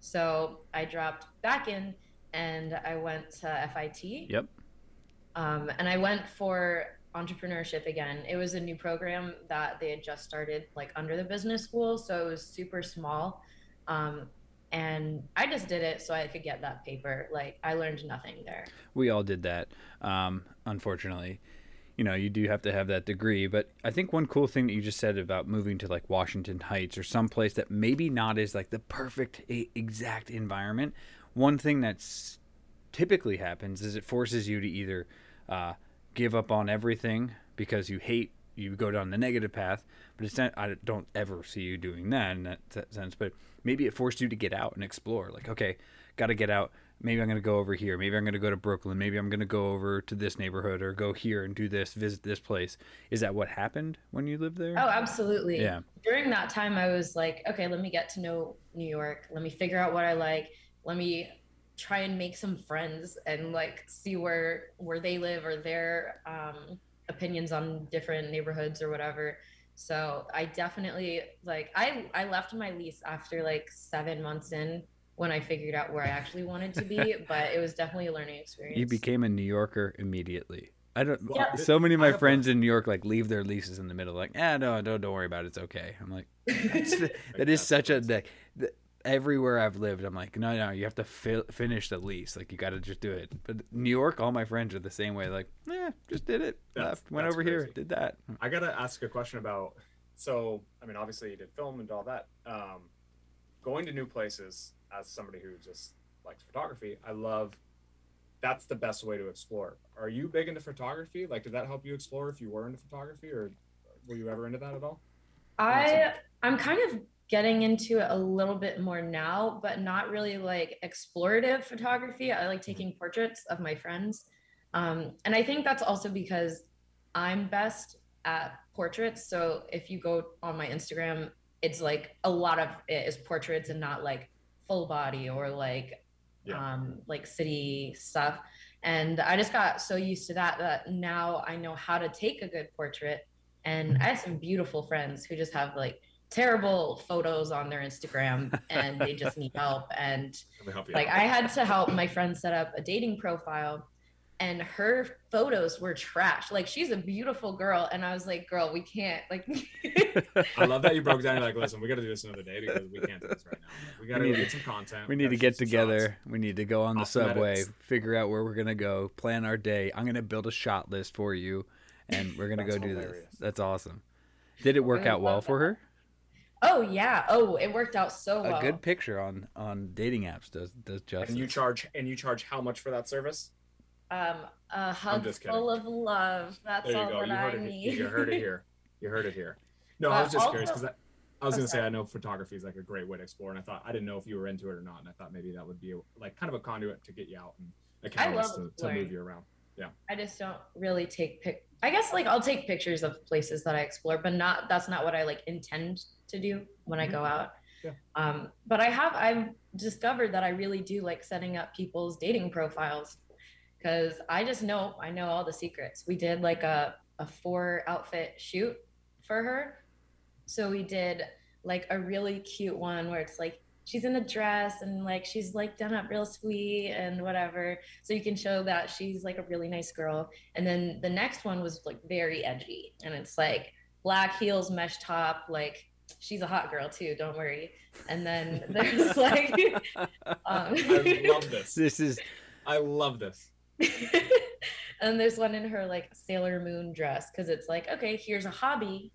So I dropped back in and I went to FIT. yep Um, and I went for entrepreneurship again. It was a new program that they had just started, like under the business school. So it was super small. Um, and I just did it so I could get that paper. Like I learned nothing there. we all did that um, unfortunately you know you do have to have that degree but i think one cool thing that you just said about moving to like washington heights or some place that maybe not is like the perfect exact environment one thing that's typically happens is it forces you to either uh, give up on everything because you hate you go down the negative path. But it's not. I don't ever see you doing that in that se- sense. But maybe it forced you to get out and explore. Like, okay, got to get out. Maybe I'm gonna go over here. Maybe I'm gonna go to Brooklyn. Maybe I'm gonna go over to this neighborhood or go here and do this, visit this place. Is that what happened when you lived there? Oh, absolutely. Yeah. During that time, I was like, okay, let me get to know New York. Let me figure out what I like. Let me try and make some friends and like see where where they live or their um, opinions on different neighborhoods or whatever. So I definitely like I I left my lease after like seven months in when I figured out where I actually wanted to be, (laughs) but it was definitely a learning experience. You became a New Yorker immediately. I don't. Well, Yeah. So many of my have a- friends in New York like leave their leases in the middle, like, ah, no, don't, don't worry about it. It's okay. I'm like, that's, (laughs) that is that's such a crazy. like, the, everywhere I've lived, I'm like, no, no, you have to fi- finish the lease. Like, you got to just do it. But New York, all my friends are the same way. Like, yeah, just did it. That's- Left, went that's over here, did that. I gotta ask a question about. So, I mean, obviously you did film and all that. Um, going to new places as somebody who just likes photography, I love. That's the best way to explore. Are you big into photography? Like, did that help you explore if you were into photography, or were you ever into that at all? I I'm kind of getting into it a little bit more now, but not really like explorative photography. I like taking portraits of my friends. Um, and I think that's also because I'm best at portraits. So if you go on my Instagram, it's like a lot of it is portraits and not like full body or like Yeah. um like city stuff. And I just got so used to that that now I know how to take a good portrait. And I have some beautiful friends who just have like terrible photos on their Instagram and they just need help. (laughs) And help like out. I had to help my friend set up a dating profile and her photos were trash. Like she's a beautiful girl. And I was like, girl, we can't like (laughs) I love that you broke down. You're like, listen, we got to do this another day because we can't do this right now. We got to need get to- some content. We need to gotta get shoot some shots. together. We need to go on the Awesome subway, edits. figure out where we're gonna go, plan our day. I'm gonna build a shot list for you, and we're gonna go That's do this. That's awesome. Did it work out well love for her? Oh yeah. Oh, it worked out so well. A good picture on on dating apps does does justice. And you charge and you charge how much for that service? um a hug just full of love. That's There you all go. that You I heard it. need. You heard it here. You heard it here. No, I Uh, was just curious because I, I was Oh, gonna say. I know photography is like a great way to explore, and I thought I didn't know if you were into it or not, and I thought maybe that would be a, like kind of a conduit to get you out and a I catalyst to, to move you around. Yeah. I just don't really take pic. I guess like I'll take pictures of places that I explore, but not that's not what I like intend to do when I Mhm. go out. Yeah. Um, but I have I've discovered that I really do like setting up people's dating profiles because I just know I know all the secrets. We did like a a four outfit shoot for her, so we did like a really cute one where it's like she's in a dress and like she's like done up real sweet and whatever so you can show that she's like a really nice girl and then the next one was like very edgy and it's like black heels mesh top like she's a hot girl too don't worry and then there's (laughs) like um, I love this. This is I love this. (laughs) and there's one in her like sailor moon dress because it's like okay here's a hobby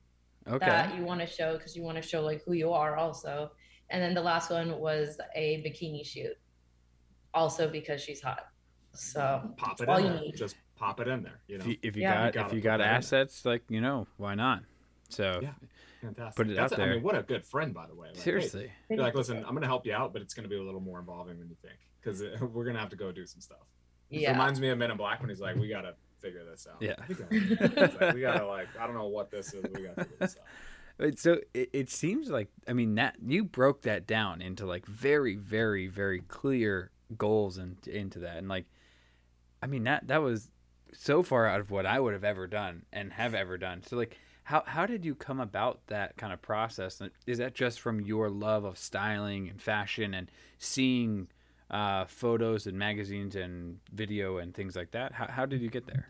okay. that you want to show because you want to show like who you are also and then the last one was a bikini shoot also because she's hot so Pop it all in you there. need. Just pop it in there. You know, If you, if you Yeah. got You if you got that in there. assets, like you know, why not? So Yeah. Fantastic. put it That's out a- I there. mean, what a good friend, by the way. Like, hey, seriously, you're like, listen, I'm gonna help you out, but it's gonna be a little more involving than you think because uh, (laughs) we're gonna have to go do some stuff. It yeah reminds me of Men in Black when he's like, "We gotta figure this out." Yeah. We gotta, like, we gotta (laughs) like, I don't know what this is. We gotta figure this out. So it, it seems like I mean that you broke that down into like very very very clear goals and into that and like I mean that that was so far out of what I would have ever done and have ever done. So like how how did you come about that kind of process? Is that just from your love of styling and fashion and seeing uh, photos and magazines and video and things like that? How how did you get there?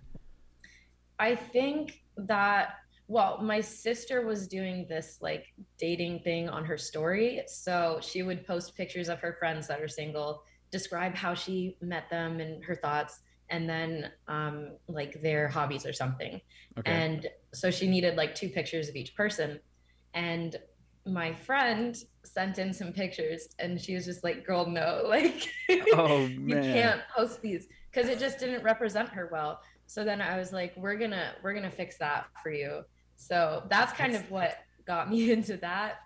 I think that well, my sister was doing this like dating thing on her story. So she would post pictures of her friends that are single, describe how she met them and her thoughts, and then um, like their hobbies or something. Okay. And so she needed like two pictures of each person. And my friend sent in some pictures and she was just like, girl, no, (laughs) like oh you can't post these because it just didn't represent her well. So then I was like, we're gonna we're gonna fix that for you. So that's kind of what got me (laughs) into that.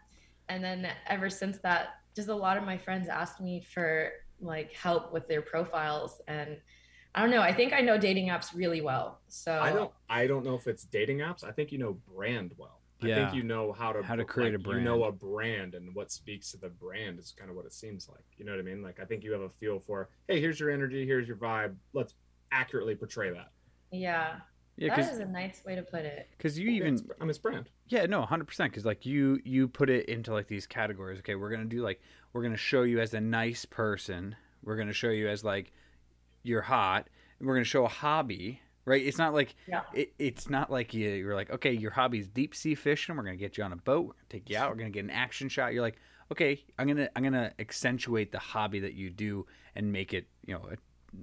And then ever since that, just a lot of my friends asked me for like help with their profiles and I don't know. I think I know dating apps really well. So I don't I don't know if it's dating apps. I think you know brand well. Yeah. I think you know how to How to create a brand. You know a brand and what speaks to the brand is kind of what it seems like. You know what I mean? Like I think you have a feel for, hey, here's your energy, here's your vibe. Let's accurately portray that. yeah, Yeah, that is a nice way to put it. because you even it's- I mean, it's brand. Yeah, no, hundred percent. Because like you, you put it into like these categories. Okay, we're gonna do like we're gonna show you as a nice person. We're gonna show you as like you're hot. And we're gonna show a hobby, right? It's not like Yeah. it, it's not like you, you're like okay, your hobby is deep sea fishing. We're gonna get you on a boat. We're gonna take you out. We're gonna get an action shot. You're like okay, I'm gonna I'm gonna accentuate the hobby that you do and make it you know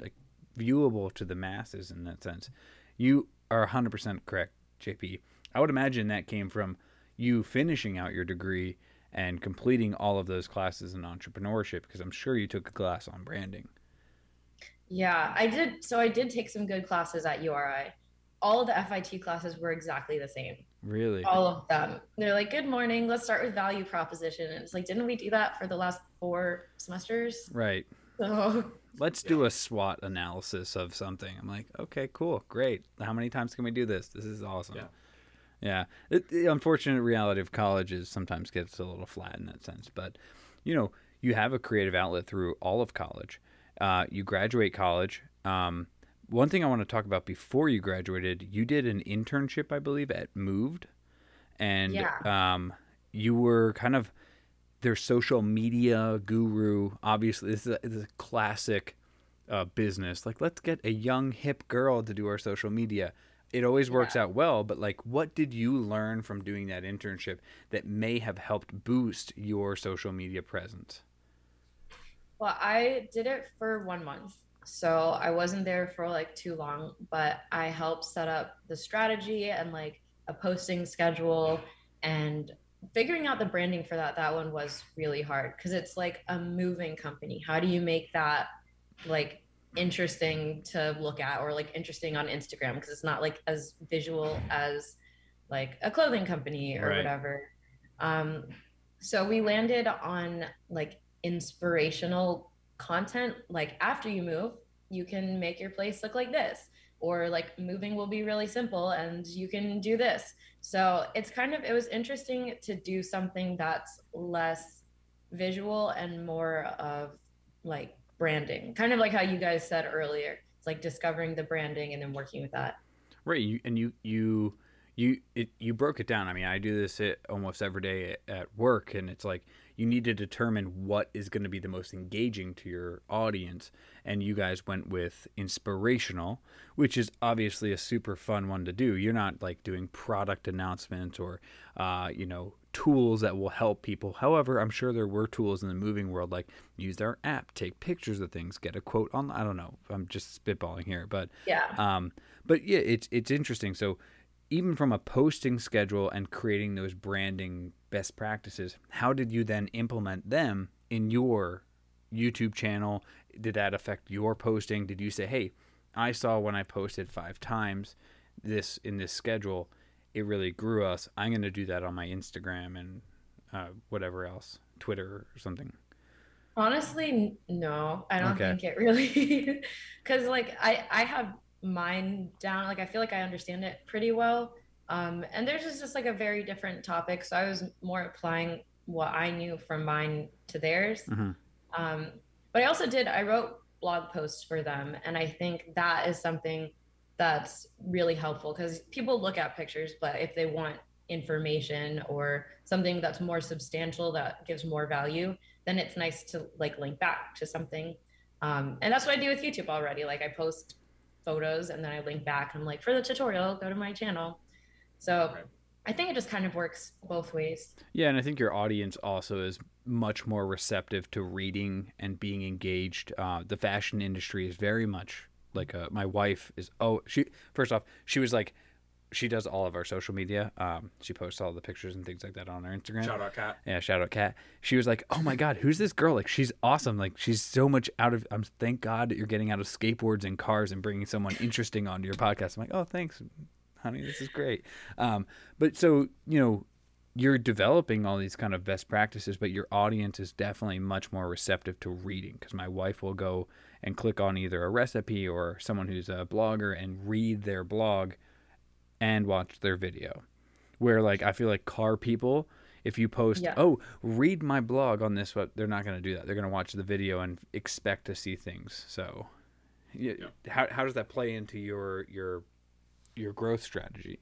like viewable to the masses in that sense. You are 100% correct, JP. I would imagine that came from you finishing out your degree and completing all of those classes in entrepreneurship because I'm sure you took a class on branding. Yeah, I did. So I did take some good classes at URI. All of the FIT classes were exactly the same. Really? All of them. They're like, good morning. Let's start with value proposition. And it's like, didn't we do that for the last four semesters? Right. So (laughs) Let's do a SWOT analysis of something. I'm like, okay, cool, great. How many times can we do this? This is awesome. Yeah. Yeah. It, the unfortunate reality of college is sometimes gets a little flat in that sense. But, you know, you have a creative outlet through all of college. Uh, you graduate college. Um, one thing I want to talk about before you graduated, you did an internship, I believe, at Moved. And Yeah. um, you were kind of their social media guru. Obviously, this is a, this is a classic uh, business. Like, let's get a young, hip girl to do our social media. It always works out well, but like, what did you learn from doing that internship that may have helped boost your social media presence? Well, I did it for one month. So I wasn't there for like too long, but I helped set up the strategy and like a posting schedule and figuring out the branding for that. That one was really hard because it's like a moving company. How do you make that like interesting to look at or like interesting on Instagram? Because it's not like as visual as like a clothing company or Right. whatever. Um, so we landed on like inspirational content like after you move you can make your place look like this. Or like moving will be really simple and you can do this. So it's kind of it was interesting to do something that's less visual and more of like branding. Kind of like how you guys said earlier it's like discovering the branding and then working with that. Right, you, and you you you it, you broke it down. I mean, I do this at, almost every day at, at work, and it's like you need to determine what is going to be the most engaging to your audience. And you guys went with inspirational, which is obviously a super fun one to do. You're not like doing product announcements or uh, you know tools that will help people. However, I'm sure there were tools in the moving world like use their app, take pictures of things, get a quote on. I don't know. I'm just spitballing here, but yeah um, but yeah, it's it's interesting. So even from a posting schedule and creating those branding best practices, how did you then implement them in your YouTube channel? Did that affect your posting? Did you say, "Hey, I saw when I posted 5 times this in this schedule, it really grew us. I'm going to do that on my Instagram and uh, whatever else, Twitter or something." Honestly, no, I don't Okay. think it really, (laughs) because like I I have mine down. Like I feel like I understand it pretty well. Um, and theirs is just like a very different topic. So I was more applying what I knew from mine to theirs. Mhm. Um, but I also did. I wrote blog posts for them, and I think that is something that's really helpful because people look at pictures, but if they want information or something that's more substantial that gives more value then it's nice to like link back to something um, and that's what i do with youtube already like i post photos and then i link back and i'm like for the tutorial go to my channel so Right. i think it just kind of works both ways Yeah, and I think your audience also is much more receptive to reading and being engaged. Uh, the fashion industry is very much like uh my wife is. Oh, she first off, she was like, she does all of our social media. Um, she posts all the pictures and things like that on her Instagram. Shout out, Kat. Yeah, shout out Kat. She was like, "Oh my god, who's this girl? Like, she's awesome. Like, she's so much out of. I'm thank God that you're getting out of skateboards and cars and bringing someone interesting onto your podcast." I'm like, "Oh, thanks, honey. This is great. Um, but so you know, you're developing all these kind of best practices, but your audience is definitely much more receptive to reading because my wife will go and click on either a recipe or someone who's a blogger and read their blog and watch their video. Where like I feel like car people, if you post, Yeah. oh, read my blog on this, what they're not going to do that. They're going to watch the video and expect to see things. So, yeah, how how does that play into your your your growth strategy?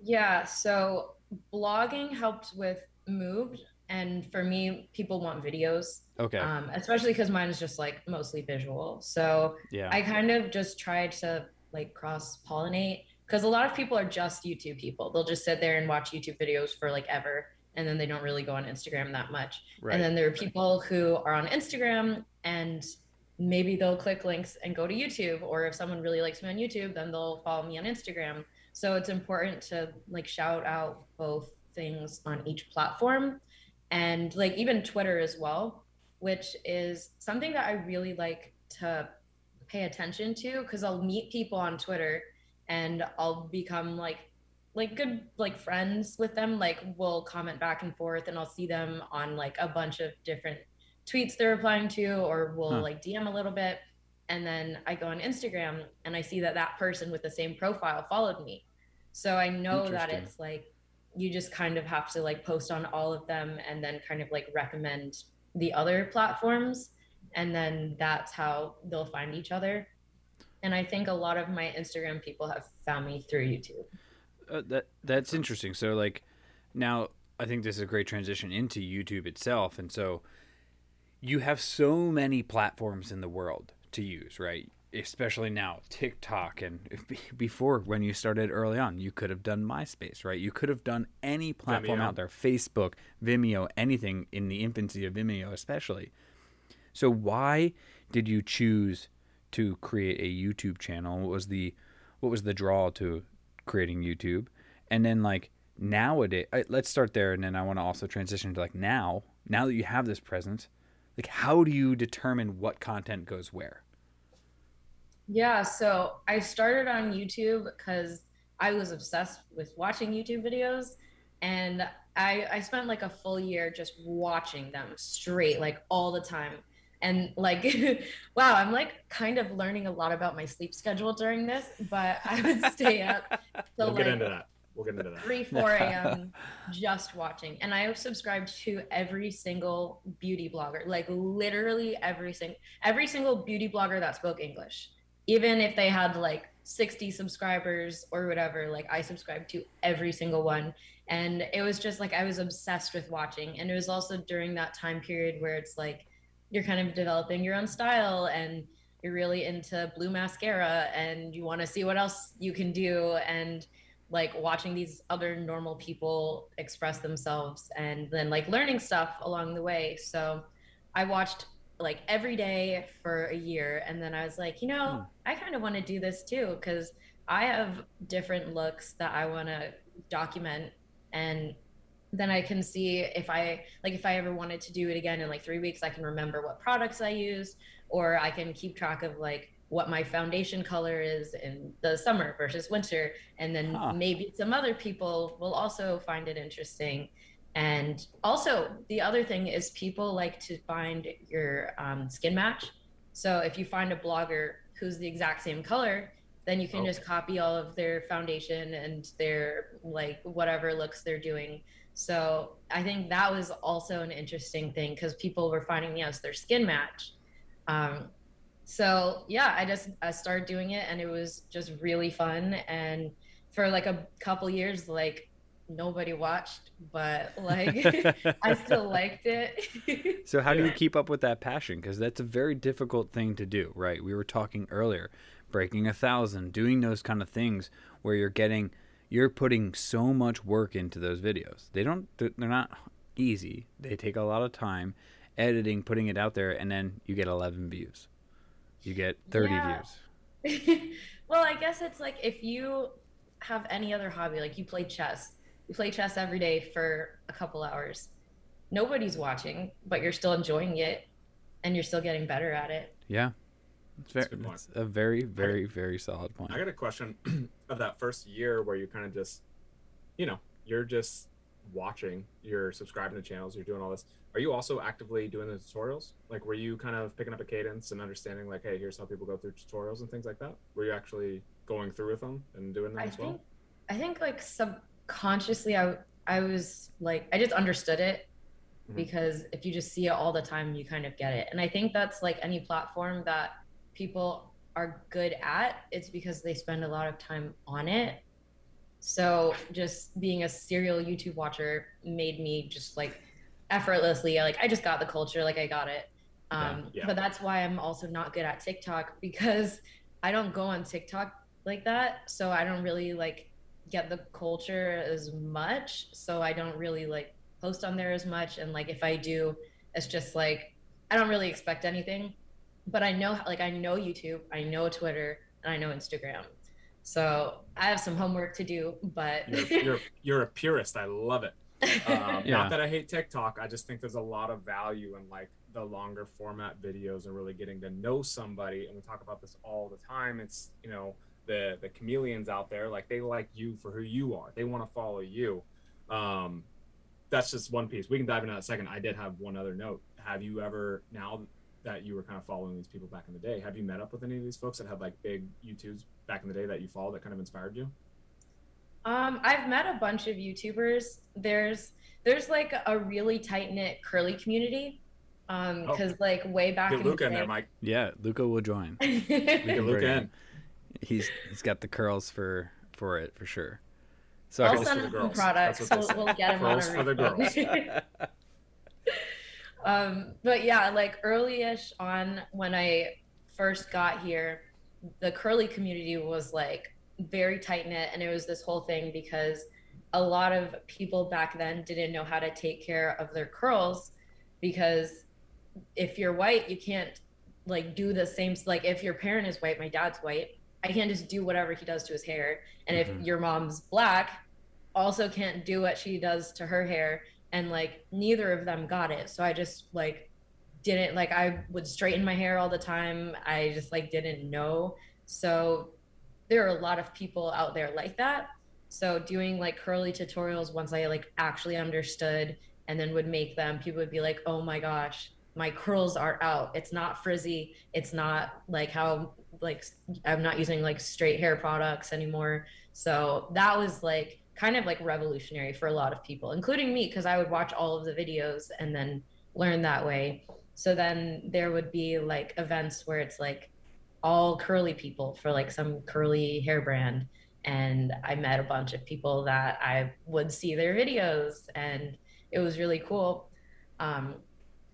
Yeah, so blogging helped with moved, and for me, people want videos, Okay. um, especially because mine is just like mostly visual. So yeah. I kind of just tried to like cross pollinate because a lot of people are just YouTube people. They'll just sit there and watch YouTube videos for like ever, and then they don't really go on Instagram that much. right. And then there are people who are on Instagram and maybe they'll click links and go to YouTube. Or if someone really likes me on YouTube, then they'll follow me on Instagram. So it's important to like shout out both things on each platform and like even Twitter as well, which is something that I really like to pay attention to because I'll meet people on Twitter and I'll become like like good like friends with them like we'll comment back and forth and i'll see them on like a bunch of different tweets they're replying to or we'll Huh. like dm a little bit. And then i go on instagram and i see that that person with the same profile followed me. So i know that it's like you just kind of have to like post on all of them and then kind of like recommend the other platforms. And then that's how they'll find each other and i think a lot of my instagram people have found me through youtube Uh, that that's interesting. So like now I think this is a great transition into YouTube itself and so you have so many platforms in the world to use, right? Especially now, TikTok and (laughs) be- before when you started early on, you could have done MySpace, right? You could have done any platform Vimeo. out there, Facebook, Vimeo, anything in the infancy of Vimeo especially. So why did you choose to create a YouTube channel? What was the what was the draw to creating YouTube? And then like nowadays, let's start there, and then I want to also transition to like now. Now that you have this presence, like how do you determine what content goes where? Yeah, so I started on YouTube because I was obsessed with watching YouTube videos and I I spent like a full year just watching them straight like all the time. And like (laughs) wow, I'm like kind of learning a lot about my sleep schedule during this, but I would stay up (laughs) till we'll get like into that. We'll get into that. 3 4 a.m (laughs) just watching and i subscribed to every single beauty blogger like literally every single every single beauty blogger that spoke english even if they had like 60 subscribers or whatever like i subscribed to every single one and it was just like i was obsessed with watching and it was also during that time period where it's like you're kind of developing your own style and you're really into blue mascara and you want to see what else you can do and like watching these other normal people express themselves and then like learning stuff along the way. So I watched like every day for a year and then I was like, you know, Hmm. I kind of want to do this too cuz I have different looks that I want to document and then I can see if I like if I ever wanted to do it again in like 3 weeks I can remember what products I used or I can keep track of like what my foundation color is in the summer versus winter. And then Huh. maybe some other people will also find it interesting. And also the other thing is people like to find your um, skin match. So if you find a blogger who's the exact same color then you can just copy all of their foundation and their like whatever looks they're doing so i think that was also an interesting thing because people were finding yes their skin match um, so yeah i just i started doing it and it was just really fun and for like a couple years like nobody watched but like (laughs) i still liked it (laughs) So how do you keep up with that passion? Because that's a very difficult thing to do, right? We were talking earlier, breaking a thousand, doing those kind of things where you're getting, you're putting so much work into those videos. They don't, they're not easy. They take a lot of time, editing, putting it out there, and then you get 11 views. You get 30 Yeah. views. (laughs) well i guess it's like if you have any other hobby like you play chess you play chess every day for a couple hours nobody's watching but you're still enjoying it and you're still getting better at it Yeah. It's, very, That's a it's a very, very, very solid point. I got a question (clears throat) of that first year where you kind of just, you know, you're just watching, you're subscribing to channels, you're doing all this. Are you also actively doing the tutorials? Like, were you kind of picking up a cadence and understanding, like, hey, here's how people go through tutorials and things like that? Were you actually going through with them and doing them I as well? think I think like subconsciously I I was like I just understood it Mhm. because if you just see it all the time you kind of get it. And I think that's like any platform that people are good at, it's because they spend a lot of time on it. So just being a serial YouTube watcher made me just like effortlessly like I just got the culture, like I got it. Um, Yeah. But that's why I'm also not good at TikTok because I don't go on TikTok like that. So I don't really like get the culture as much. So I don't really like post on there as much. And like if I do, it's just like I don't really expect anything. But I know like I know YouTube, I know Twitter, and I know Instagram. So I have some homework to do, but You're, you're, you're a purist. I love it. (laughs) Um, Yeah. Not that I hate TikTok. I just think there's a lot of value in like the longer format videos and really getting to know somebody. And we talk about this all the time. It's you know the the camilleans out there like they like you for who you are. They want to follow you. Um, that's just one piece. We can dive into that in a second. I did have one other note. Have you ever now that you were kind of following these people back in the day, have you met up with any of these folks that had like big YouTubes back in the day that you followed that kind of inspired you? Um, I've met a bunch of YouTubers. There's there's like a really tight knit curly community. Um, Oh. because like way back Get in Luca the in there, day- Mike. Yeah, Luca will join. We (laughs) Get can Luca bring in. him. He's he's got the curls for for it for sure. So I'll send for him the some girls. products. We'll, we'll get him on Curls a for the girls. (laughs) um, but yeah, like early-ish on when I first got here, the curly community was like very tight knit, and it was this whole thing because a lot of people back then didn't know how to take care of their curls because if you're white, you can't like do the same. Like if your parent is white, my dad's white, I can't just do whatever he does to his hair, and Mhm. if your mom's black, also can't do what she does to her hair and like neither of them got it. So i just like didn't like i would straighten my hair all the time. I just like didn't know. So there are a lot of people out there like that. So doing like curly tutorials once i like actually understood and then would make them people would be like oh my gosh my curls are out. It's not frizzy. It's not like how like i'm not using like straight hair products anymore. So that was like kind of like revolutionary for a lot of people, including me, because I would watch all of the videos and then learn that way. So then there would be like events where it's like all curly people for like some curly hair brand. And I met a bunch of people that I would see their videos and it was really cool. Um,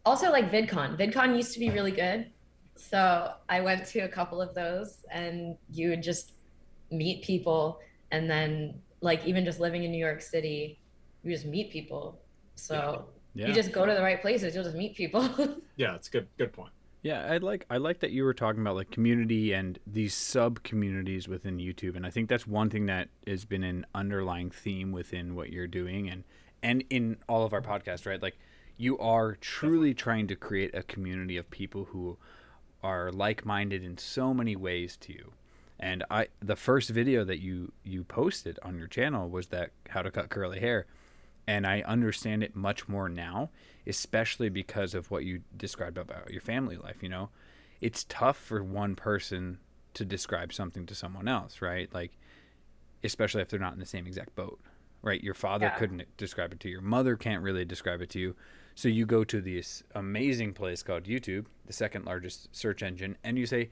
also like VidCon. VidCon used to be really good. So I went to a couple of those and you would just meet people and then like even just living in New York City, you just meet people. So yeah. you just go to the right places, you'll just meet people. (laughs) Yeah, it's a good good point. Yeah, I like I like that you were talking about like community and these sub communities within YouTube, and I think that's one thing that has been an underlying theme within what you're doing and and in all of our podcasts, right? Like you are truly trying to create a community of people who are like-minded in so many ways to you. And I the first video that you you posted on your channel was that how to cut curly hair. And I understand it much more now, especially because of what you described about your family life, you know. It's tough for one person to describe something to someone else, right? Like especially if they're not in the same exact boat. Right? Your father Yeah. couldn't describe it to you. Your mother can't really describe it to you. So you go to this amazing place called YouTube, the second largest search engine, and you say,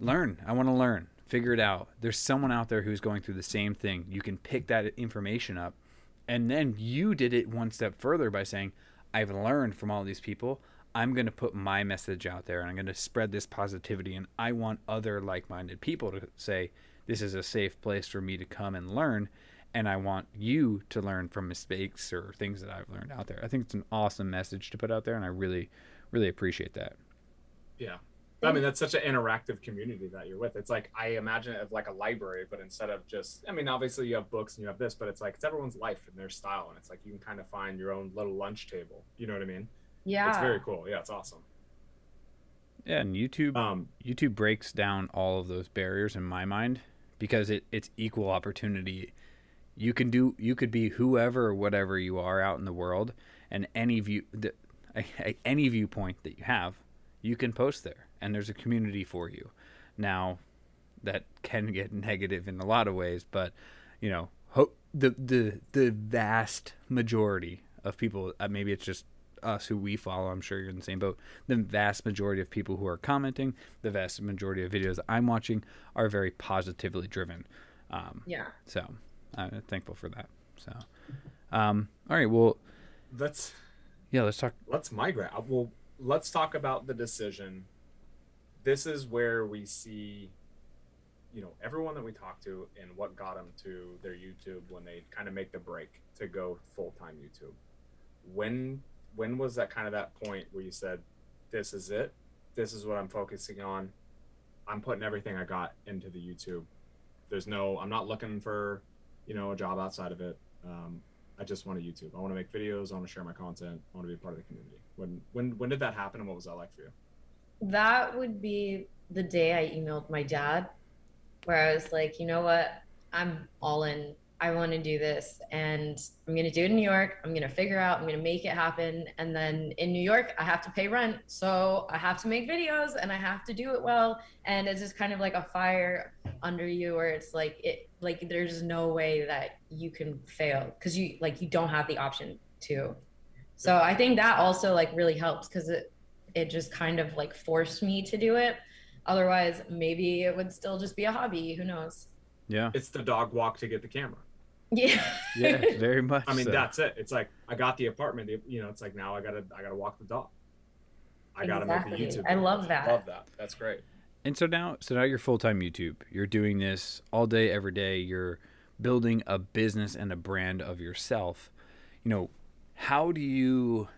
learn. I want to learn. Figure it out. There's someone out there who's going through the same thing. You can pick that information up. And then you did it one step further by saying, I've learned from all these people. I'm going to put my message out there and I'm going to spread this positivity. And I want other like minded people to say, this is a safe place for me to come and learn. And I want you to learn from mistakes or things that I've learned out there. I think it's an awesome message to put out there. And I really, really appreciate that. Yeah. I mean, that's such an interactive community that you're with. It's like I imagine it of like a library, but instead of just, I mean, obviously you have books and you have this, but it's like it's everyone's life and their style, and it's like you can kind of find your own little lunch table. You know what I mean? yeah. It's very cool. Yeah, it's awesome. Yeah, and YouTube Um, YouTube breaks down all of those barriers in my mind because it, it's equal opportunity. You can do you could be whoever or whatever you are out in the world, and any view the, any viewpoint that you have, you can post there, and there's a community for you. Now, that can get (laughs) negative in a lot of ways, but you know, ho- the the the vast majority of people, uh, maybe it's just us who we follow, I'm sure you're in the same boat. The vast majority of people who are commenting, the vast majority of videos I'm watching are very positively driven. Um, Yeah. so I'm thankful for that. So, um, all right, well, let's yeah, let's talk. let's migrate. Uh, Well, let's talk about the decision. This is where we see, you know, everyone that we talk to and what got them to their YouTube when they kind of make the break to go full time YouTube. When when was that kind of that point where you said, "This is it. This is what I'm focusing on. I'm putting everything I got into the YouTube. There's no. I'm not looking for, you know, a job outside of it. Um, I just want a YouTube. I want to make videos. I want to share my content. I want to be part of the community. When when when did that happen, and what was that like for you? That would be the day I emailed my dad, where I was like, you know what? I'm all in. I want to do this and I'm going to do it in New York. I'm going to figure out, I'm going to make it happen. And then in New York, I have to pay rent. So I have to make videos and I have to do it well. And it's just kind of like a fire under you where it's like, it, like, there's no way that you can fail because you, like, you don't have the option to. So I think that also, like, really helps because it, it just kind of like forced me to do it. Otherwise, maybe it would still just be a hobby. Who knows? Yeah, It's the dog walk to get the camera. Yeah. yeah, very much. I mean, so. that's it. It's like I got the apartment. You know, it's like now I gotta I gotta walk the dog. I gotta make a YouTube. I video. love that. I love that. That's great. And so now, so now you're full time YouTube. You're doing this all day, every day. You're building a business and a brand of yourself. You know, how do you,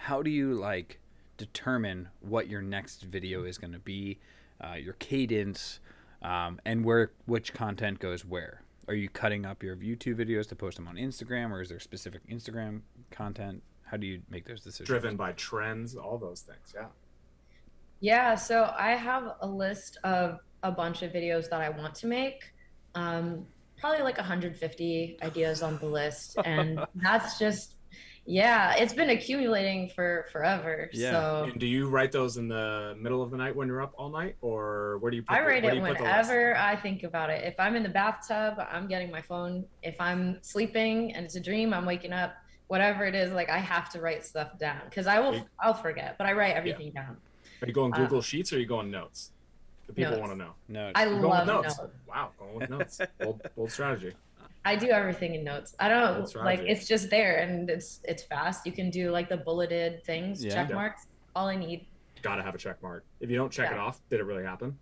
how do you like determine what your next video is going to be, uh, your cadence, um, and where which content goes where? Are you cutting up your YouTube videos to post them on Instagram, or is there specific Instagram content? How do you make those decisions? Driven by trends, all those things. Yeah. Yeah, so I have a list of a bunch of videos that I want to make. Um, probably like 150 ideas on the list, and (laughs) that's just yeah, it's been accumulating for forever. Yeah. So And do you write those in the middle of the night when you're up all night, or where do you? Put I write where it do you put the list? whenever I think about it. If I'm in the bathtub, I'm getting my phone. If I'm sleeping and it's a dream, I'm waking up. Whatever it is, like I have to write stuff down because I will. Right. I'll forget, but I write everything down. Are you going Uh, Google Sheets or are you going notes? The people Notes. want to know. No, I You're going love notes. notes. Wow, going with notes. bold, bold strategy. I do everything in notes. I don't That's right, like dude. it's just there and it's it's fast. You can do like the bulleted things, Yeah. check Yeah. marks. All I need. Gotta have a check mark. If you don't check it off, did it really happen?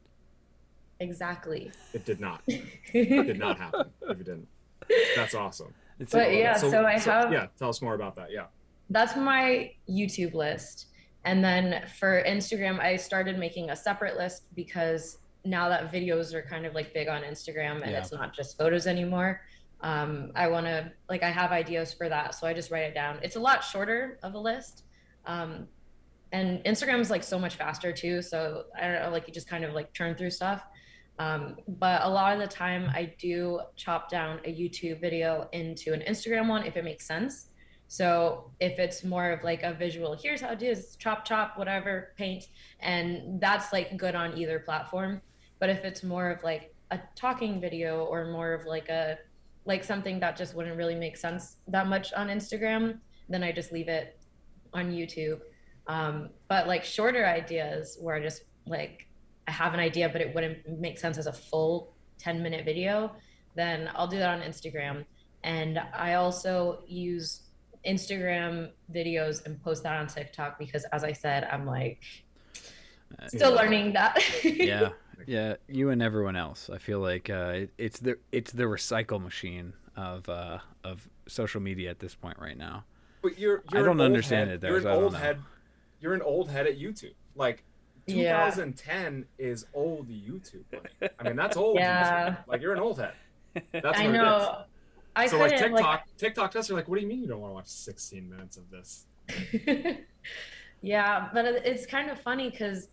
Exactly. It did not. (laughs) It did not happen. If it didn't, that's awesome. it's But yeah, so I have- Yeah, tell us more about that. Yeah. That's my YouTube list. And then for Instagram, I started making a separate list because now that videos are kind of like big on Instagram and Yeah. it's not just photos anymore. Um, I want to like I have ideas for that, so I just write it down. It's a lot shorter of a list, um, and Instagram is like so much faster too. So I don't know, like you just kind of like turn through stuff. Um, but a lot of the time, I do chop down a YouTube video into an Instagram one if it makes sense. So if it's more of like a visual, here's how it is, chop, chop, whatever, paint, and that's like good on either platform. But if it's more of like a talking video or more of like a like something that just wouldn't really make sense that much on Instagram, then I just leave it on YouTube. Um, but like shorter ideas where I just like I have an idea, but it wouldn't make sense as a full 10 minute video, then I'll do that on Instagram. And I also use Instagram videos and post that on TikTok because, as I said, I'm like still Yeah. learning that. (laughs) yeah yeah you and everyone else i feel like uh, it, it's the it's the recycle machine of uh, of social media at this point right now But you're, I you're I don't understand head. it there, You're an so I don't old head. You're an old head at YouTube. Like Yeah. 2010 is old YouTube. buddy. I mean, that's old. Yeah. YouTube. Like you're an old head. That's I what know. I It is. So like couldn't TikTok, TikTok does are like, what do you mean you don't want to watch 16 minutes of this? (laughs) yeah, but it's kind of funny because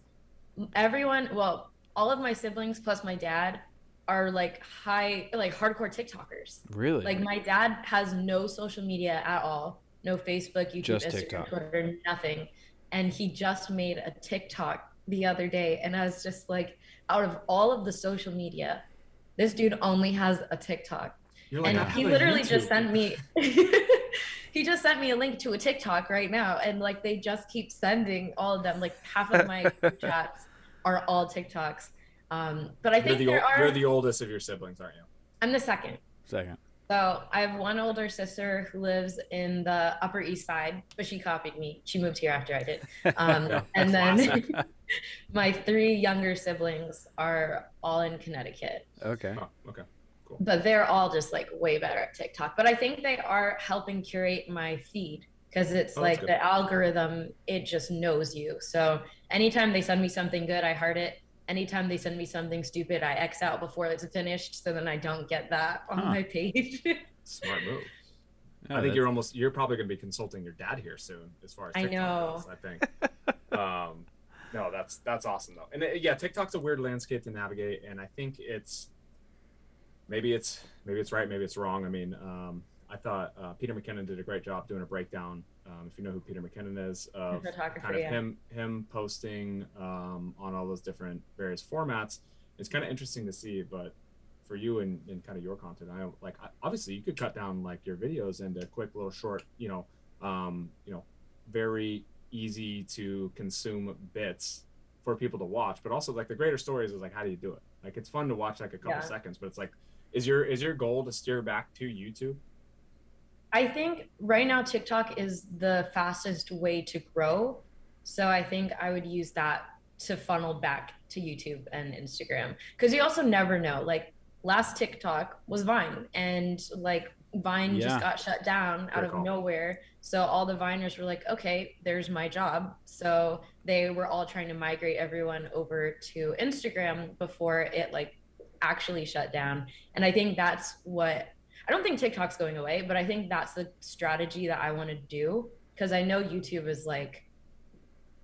everyone, well, all of my siblings plus my dad are like high, like hardcore TikTokers. Really? Like my dad has no social media at all, no Facebook, YouTube, Just Instagram, TikTok. Twitter, nothing. And he just made a TikTok the other day, and I was just like, out of all of the social media, this dude only has a TikTok. You're and "I he have a literally just sent me (laughs) he just sent me a link to a TikTok right now and like they just keep sending all of them like half of my (laughs) group chats are all TikToks um but I You're think the, there ol- are you're the oldest of your siblings, aren't you? I'm the second Second. so I have one older sister who lives in the Upper East Side but she copied me she moved here after I did um (laughs) Yeah, and then classic. (laughs) my three younger siblings are all in Connecticut Okay. Oh, okay. Cool. But they're all just like way better at TikTok. But I think they are helping curate my feed because it's Oh, like the algorithm, it just knows you. So anytime they send me something good, I heart it. Anytime they send me something stupid, I X out before it's finished so then I don't get that on Huh. my page. (laughs) Smart move. I think that's- you're almost you're probably going to be consulting your dad here soon as far as I TikTok know. goes, I think. (laughs) um, no, that's that's awesome though. And uh, yeah, TikTok's a weird landscape to navigate, and I think it's maybe it's maybe it's right, maybe it's wrong. I mean, um, I thought uh, Peter McKinnon did a great job doing a breakdown. Um, if you know who Peter McKinnon is, of kind of yeah. him him posting um, on all those different various formats. It's kind of interesting to see, but for you and, and kind of your content, I like I- obviously you could cut down like your videos into quick little short, you know, um, you know, very easy to consume bits for people to watch. But also like the greater stories is like how do you do it? Like it's fun to watch like a couple Yeah. seconds, but it's like is your is your goal to steer back to YouTube? I think right now TikTok is the fastest way to grow. So I think I would use that to funnel back to YouTube and Instagram. Because you also never know. Like last TikTok was Vine and like Vine Yeah. just got shut down out of call. nowhere. So all the Viners were like, okay, there's my job. So they were all trying to migrate everyone over to Instagram before it like actually shut down. And I think that's what I don't think TikTok's going away, but I think that's the strategy that I want to do because I know YouTube is like,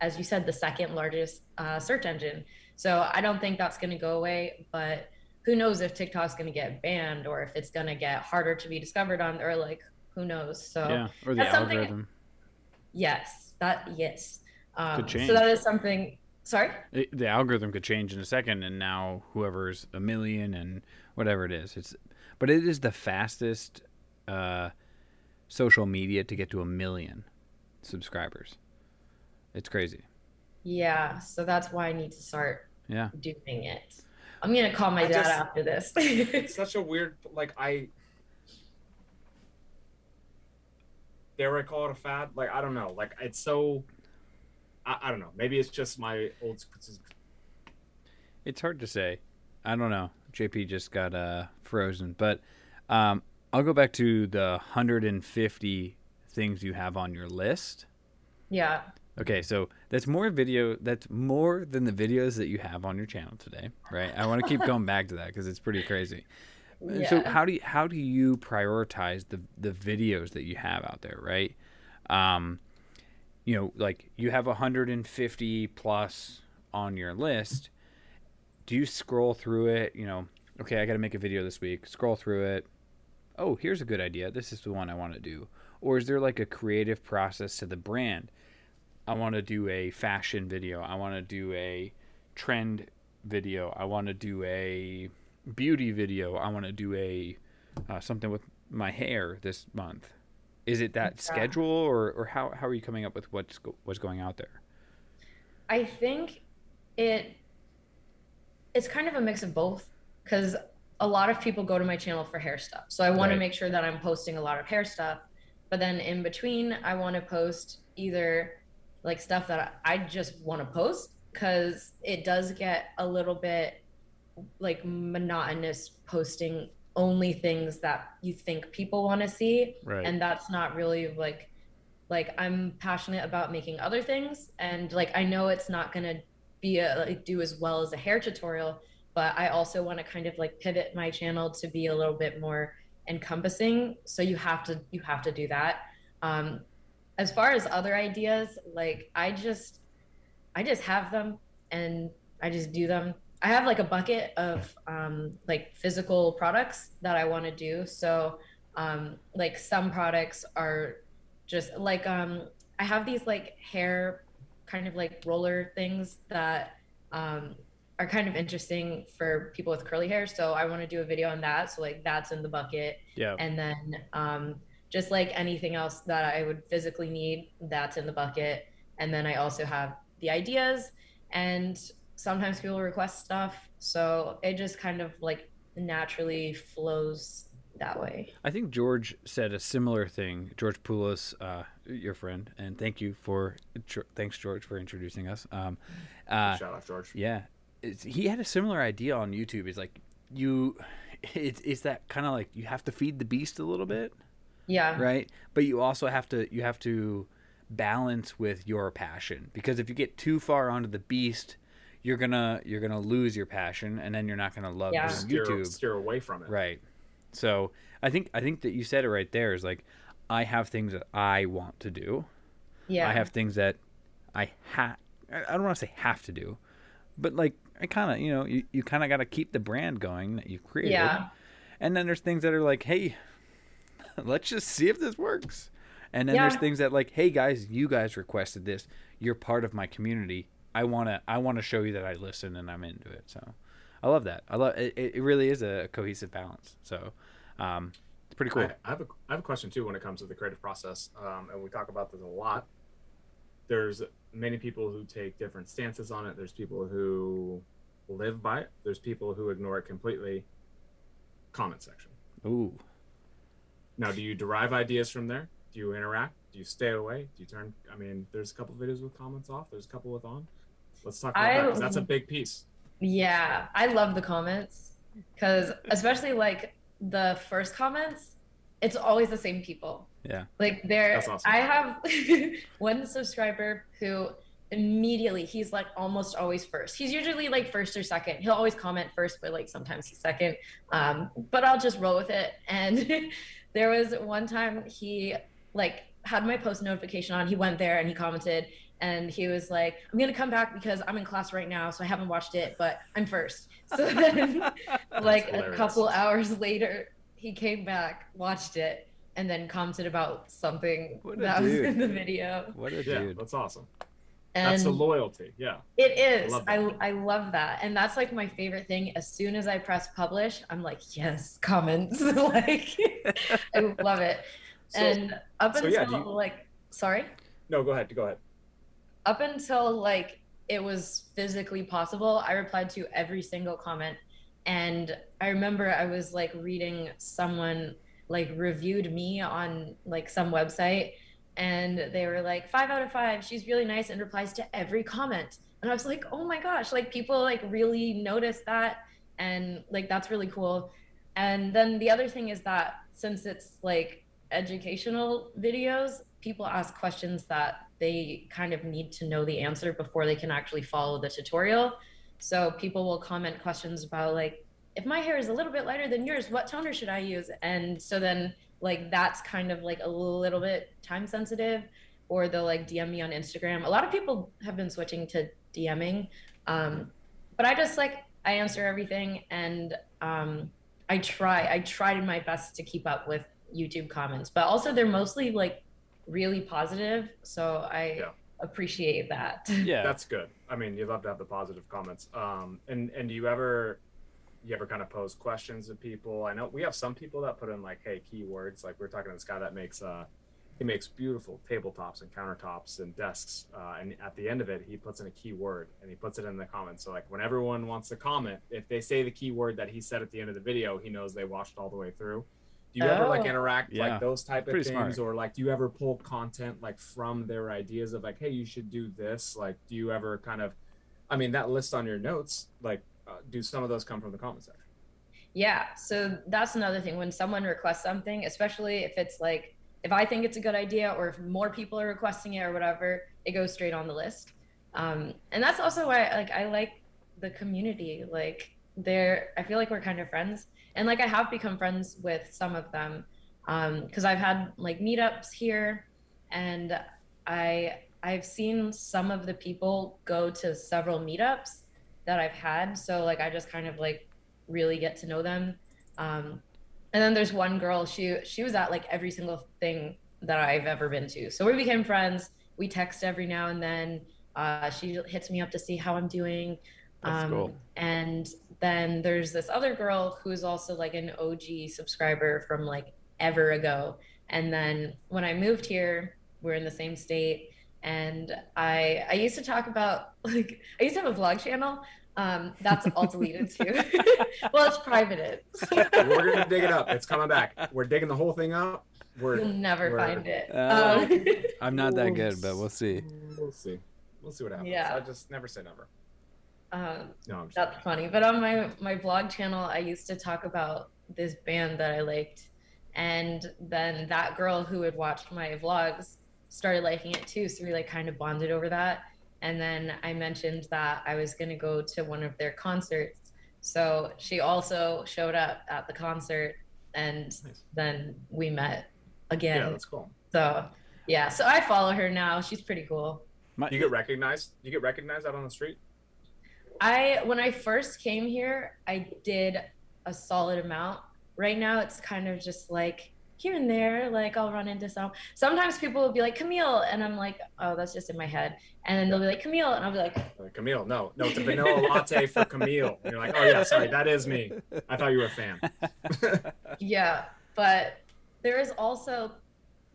as you said, the second largest uh, search engine. So I don't think that's going to go away, but who knows if TikTok's going to get banned or if it's going to get harder to be discovered on, or like, who knows? So yeah, or the that's something- algorithm. yes, that, yes. Um, so that is something, sorry? It, the algorithm could change in a second, and now whoever's a million and whatever it is, it's. But it is the fastest uh, social media to get to a million subscribers. It's crazy. Yeah. So that's why I need to start Yeah. doing it. I'm going to call my I dad just- after this. (laughs) it's such a weird like I dare I call it a fad? Like I don't know. Like it's so I, I don't know. Maybe it's just my old It's hard to say. I don't know. JP just got uh, frozen, but um, I'll go back to the 150 things you have on your list. yeah. Okay, so that's more video. That's more than the videos that you have on your channel today, right? I want to keep going back to that because it's pretty crazy. And So how do you, how do you prioritize the the videos that you have out there, right? Um, you know, like you have 150 plus on your list. Do you scroll through it? You know, okay, I got to make a video this week. Scroll through it. Oh, here's a good idea. This is the one I want to do. Or is there like a creative process to the brand? I want to do a fashion video. I want to do a trend video. I want to do a beauty video. I want to do a uh, something with my hair this month. Is it that Yeah. schedule, or, or how, how are you coming up with what's go- what's going out there? I think it it's kind of a mix of both because a lot of people go to my channel for hair stuff. So I want Right. to make sure that I'm posting a lot of hair stuff, but then in between I want to post either like stuff that I just want to post cuz it does get a little bit like monotonous posting only things that you think people want to see Right. and that's not really like like i'm passionate about making other things and like i know it's not going to be a like do as well as a hair tutorial but i also want to kind of like pivot my channel to be a little bit more encompassing so you have to you have to do that um as far as other ideas like i just i just have them and I just do them. I have like a bucket of um, like physical products that I want to do. So um, like some products are just like um, I have these like hair kind of like roller things that um, are kind of interesting for people with curly hair. So I want to do a video on that. So like that's in the bucket. Yeah. And then um, just like anything else that I would physically need, that's in the bucket. And then I also have the ideas and sometimes people request stuff. So it just kind of like naturally flows that way. I think George said a similar thing. George Poulos, uh, your friend, and thank you for thanks George for introducing us. Um, uh, Shout out George. Yeah, it's, he had a similar idea on YouTube. It's like you, it's it's that kind of like you have to feed the beast a little bit. Yeah. Right, but you also have to you have to balance with your passion because if you get too far onto the beast you're gonna you're gonna lose your passion and then you're not gonna love yeah. steer, YouTube. Steer away from it. Right. So I think I think that you said it right there is like I have things that I want to do. Yeah. I have things that I have I don't want to say have to do, but like I kind of you know you, you kind of got to keep the brand going that you created. Yeah. And then there's things that are like, hey, (laughs) let's just see if this works. And then yeah. there's things that like, hey guys, you guys requested this. You're part of my community. I wanna I wanna show you that I listen and I'm into it. So I love that. I love it. It really is a cohesive balance. So um, it's pretty cool. I, I, have a I have a question too when it comes to the creative process, um, and we talk about this a lot. There's many people who take different stances on it. There's people who live by it. There's people who ignore it completely. Comment section. Ooh. Now, do you derive ideas from there? Do you interact? Do you stay away? Do you turn? I mean, there's a couple videos with comments off. There's a couple with on. Let's talk about I, that because that's a big piece. Yeah, I love the comments because especially like the first comments, it's always the same people. Yeah. Like there, awesome. I have (laughs) one subscriber who immediately he's like almost always first. He's usually like first or second. He'll always comment first, but like sometimes he's second. Um, but I'll just roll with it. And (laughs) there was one time he like had my post notification on. He went there and he commented and he was like, I'm gonna come back because I'm in class right now, so I haven't watched it, but I'm first. (laughs) So then (laughs) like a couple hours later, he came back, watched it, and then commented about something that dude. was in the video. What a yeah, dude. That's awesome. And that's the loyalty. Yeah. It is. I, love I, I love that. And that's like my favorite thing. As soon as I press publish, I'm like, yes, comments. (laughs) like I love it. So, and up so until yeah, you... like sorry? No, go ahead. Go ahead. Up until like it was physically possible, I replied to every single comment. And I remember I was like reading someone like reviewed me on like some website and they were like five out of five she's really nice and replies to every comment and i was like oh my gosh like people like really notice that and like that's really cool and then the other thing is that since it's like educational videos, people ask questions that they kind of need to know the answer before they can actually follow the tutorial. So people will comment questions about like, if my hair is a little bit lighter than yours, what toner should I use? And so then like that's kind of like a little bit time sensitive or they'll like DM me on Instagram. A lot of people have been switching to DMing. Um, but I just like I answer everything and um, I try I tried my best to keep up with YouTube comments, but also they're mostly like really positive. So I yeah. appreciate that. (laughs) Yeah, that's good. I mean, you love to have the positive comments. Um, and and do you ever you ever kind of pose questions to people? I know we have some people that put in like, hey, keywords. Like we're talking to this guy that makes uh he makes beautiful tabletops and countertops and desks. Uh, and at the end of it, he puts in a keyword and he puts it in the comments. So like when everyone wants to comment, if they say the keyword that he said at the end of the video, he knows they watched all the way through do you oh. ever like oh. interact yeah. like those type of Pretty things smart. or like do you ever pull content like from their ideas of like hey you should do this like do you ever kind of i mean that list on your notes like uh, do some of those come from the comment section yeah so that's another thing when someone requests something especially if it's like if i think it's a good idea or if more people are requesting it or whatever it goes straight on the list um, and that's also why like i like the community like they're i feel like we're kind of friends and like I have become friends with some of them because um, I've had like meetups here, and I I've seen some of the people go to several meetups that I've had. So like I just kind of like really get to know them. Um, and then there's one girl, she she was at like every single thing that I've ever been to. So we became friends. We text every now and then. Uh, she hits me up to see how I'm doing. That's um, cool. And then there's this other girl who's also like an OG subscriber from like ever ago. And then when I moved here, we're in the same state. And I I used to talk about (laughs) like I used to have a vlog channel. Um, that's all deleted (laughs) too. (laughs) well, it's privated. We're gonna dig it up. It's coming back. We're digging the whole thing up. We're You'll never we're- find it. Uh, Um, I'm not that good, but we'll see. We'll see. We'll see what happens. Yeah. I just never say never. Um, No, I'm just That's funny. But on my my vlog channel, I used to talk about this band that I liked, and then that girl who had watched my vlogs started liking it too. So we like kind of bonded over that. And then I mentioned that I was gonna go to one of their concerts. So she also showed up at the concert, and Nice. then we met again. yeah, again. that's cool. so yeah, so I follow her now. She's pretty cool. My, You get recognized. You get recognized out on the street. I when I first came here, I did a solid amount. Right now, it's kind of just like here and there. Like I'll run into some. Sometimes people will be like Camille, and I'm like, oh, that's just in my head. And then they'll be like Camille, and I'll be like, Like, Camille, no, no, it's a vanilla latte for Camille. And you're like, oh yeah, sorry, that is me. I thought you were a fan. (laughs) yeah. But there is also,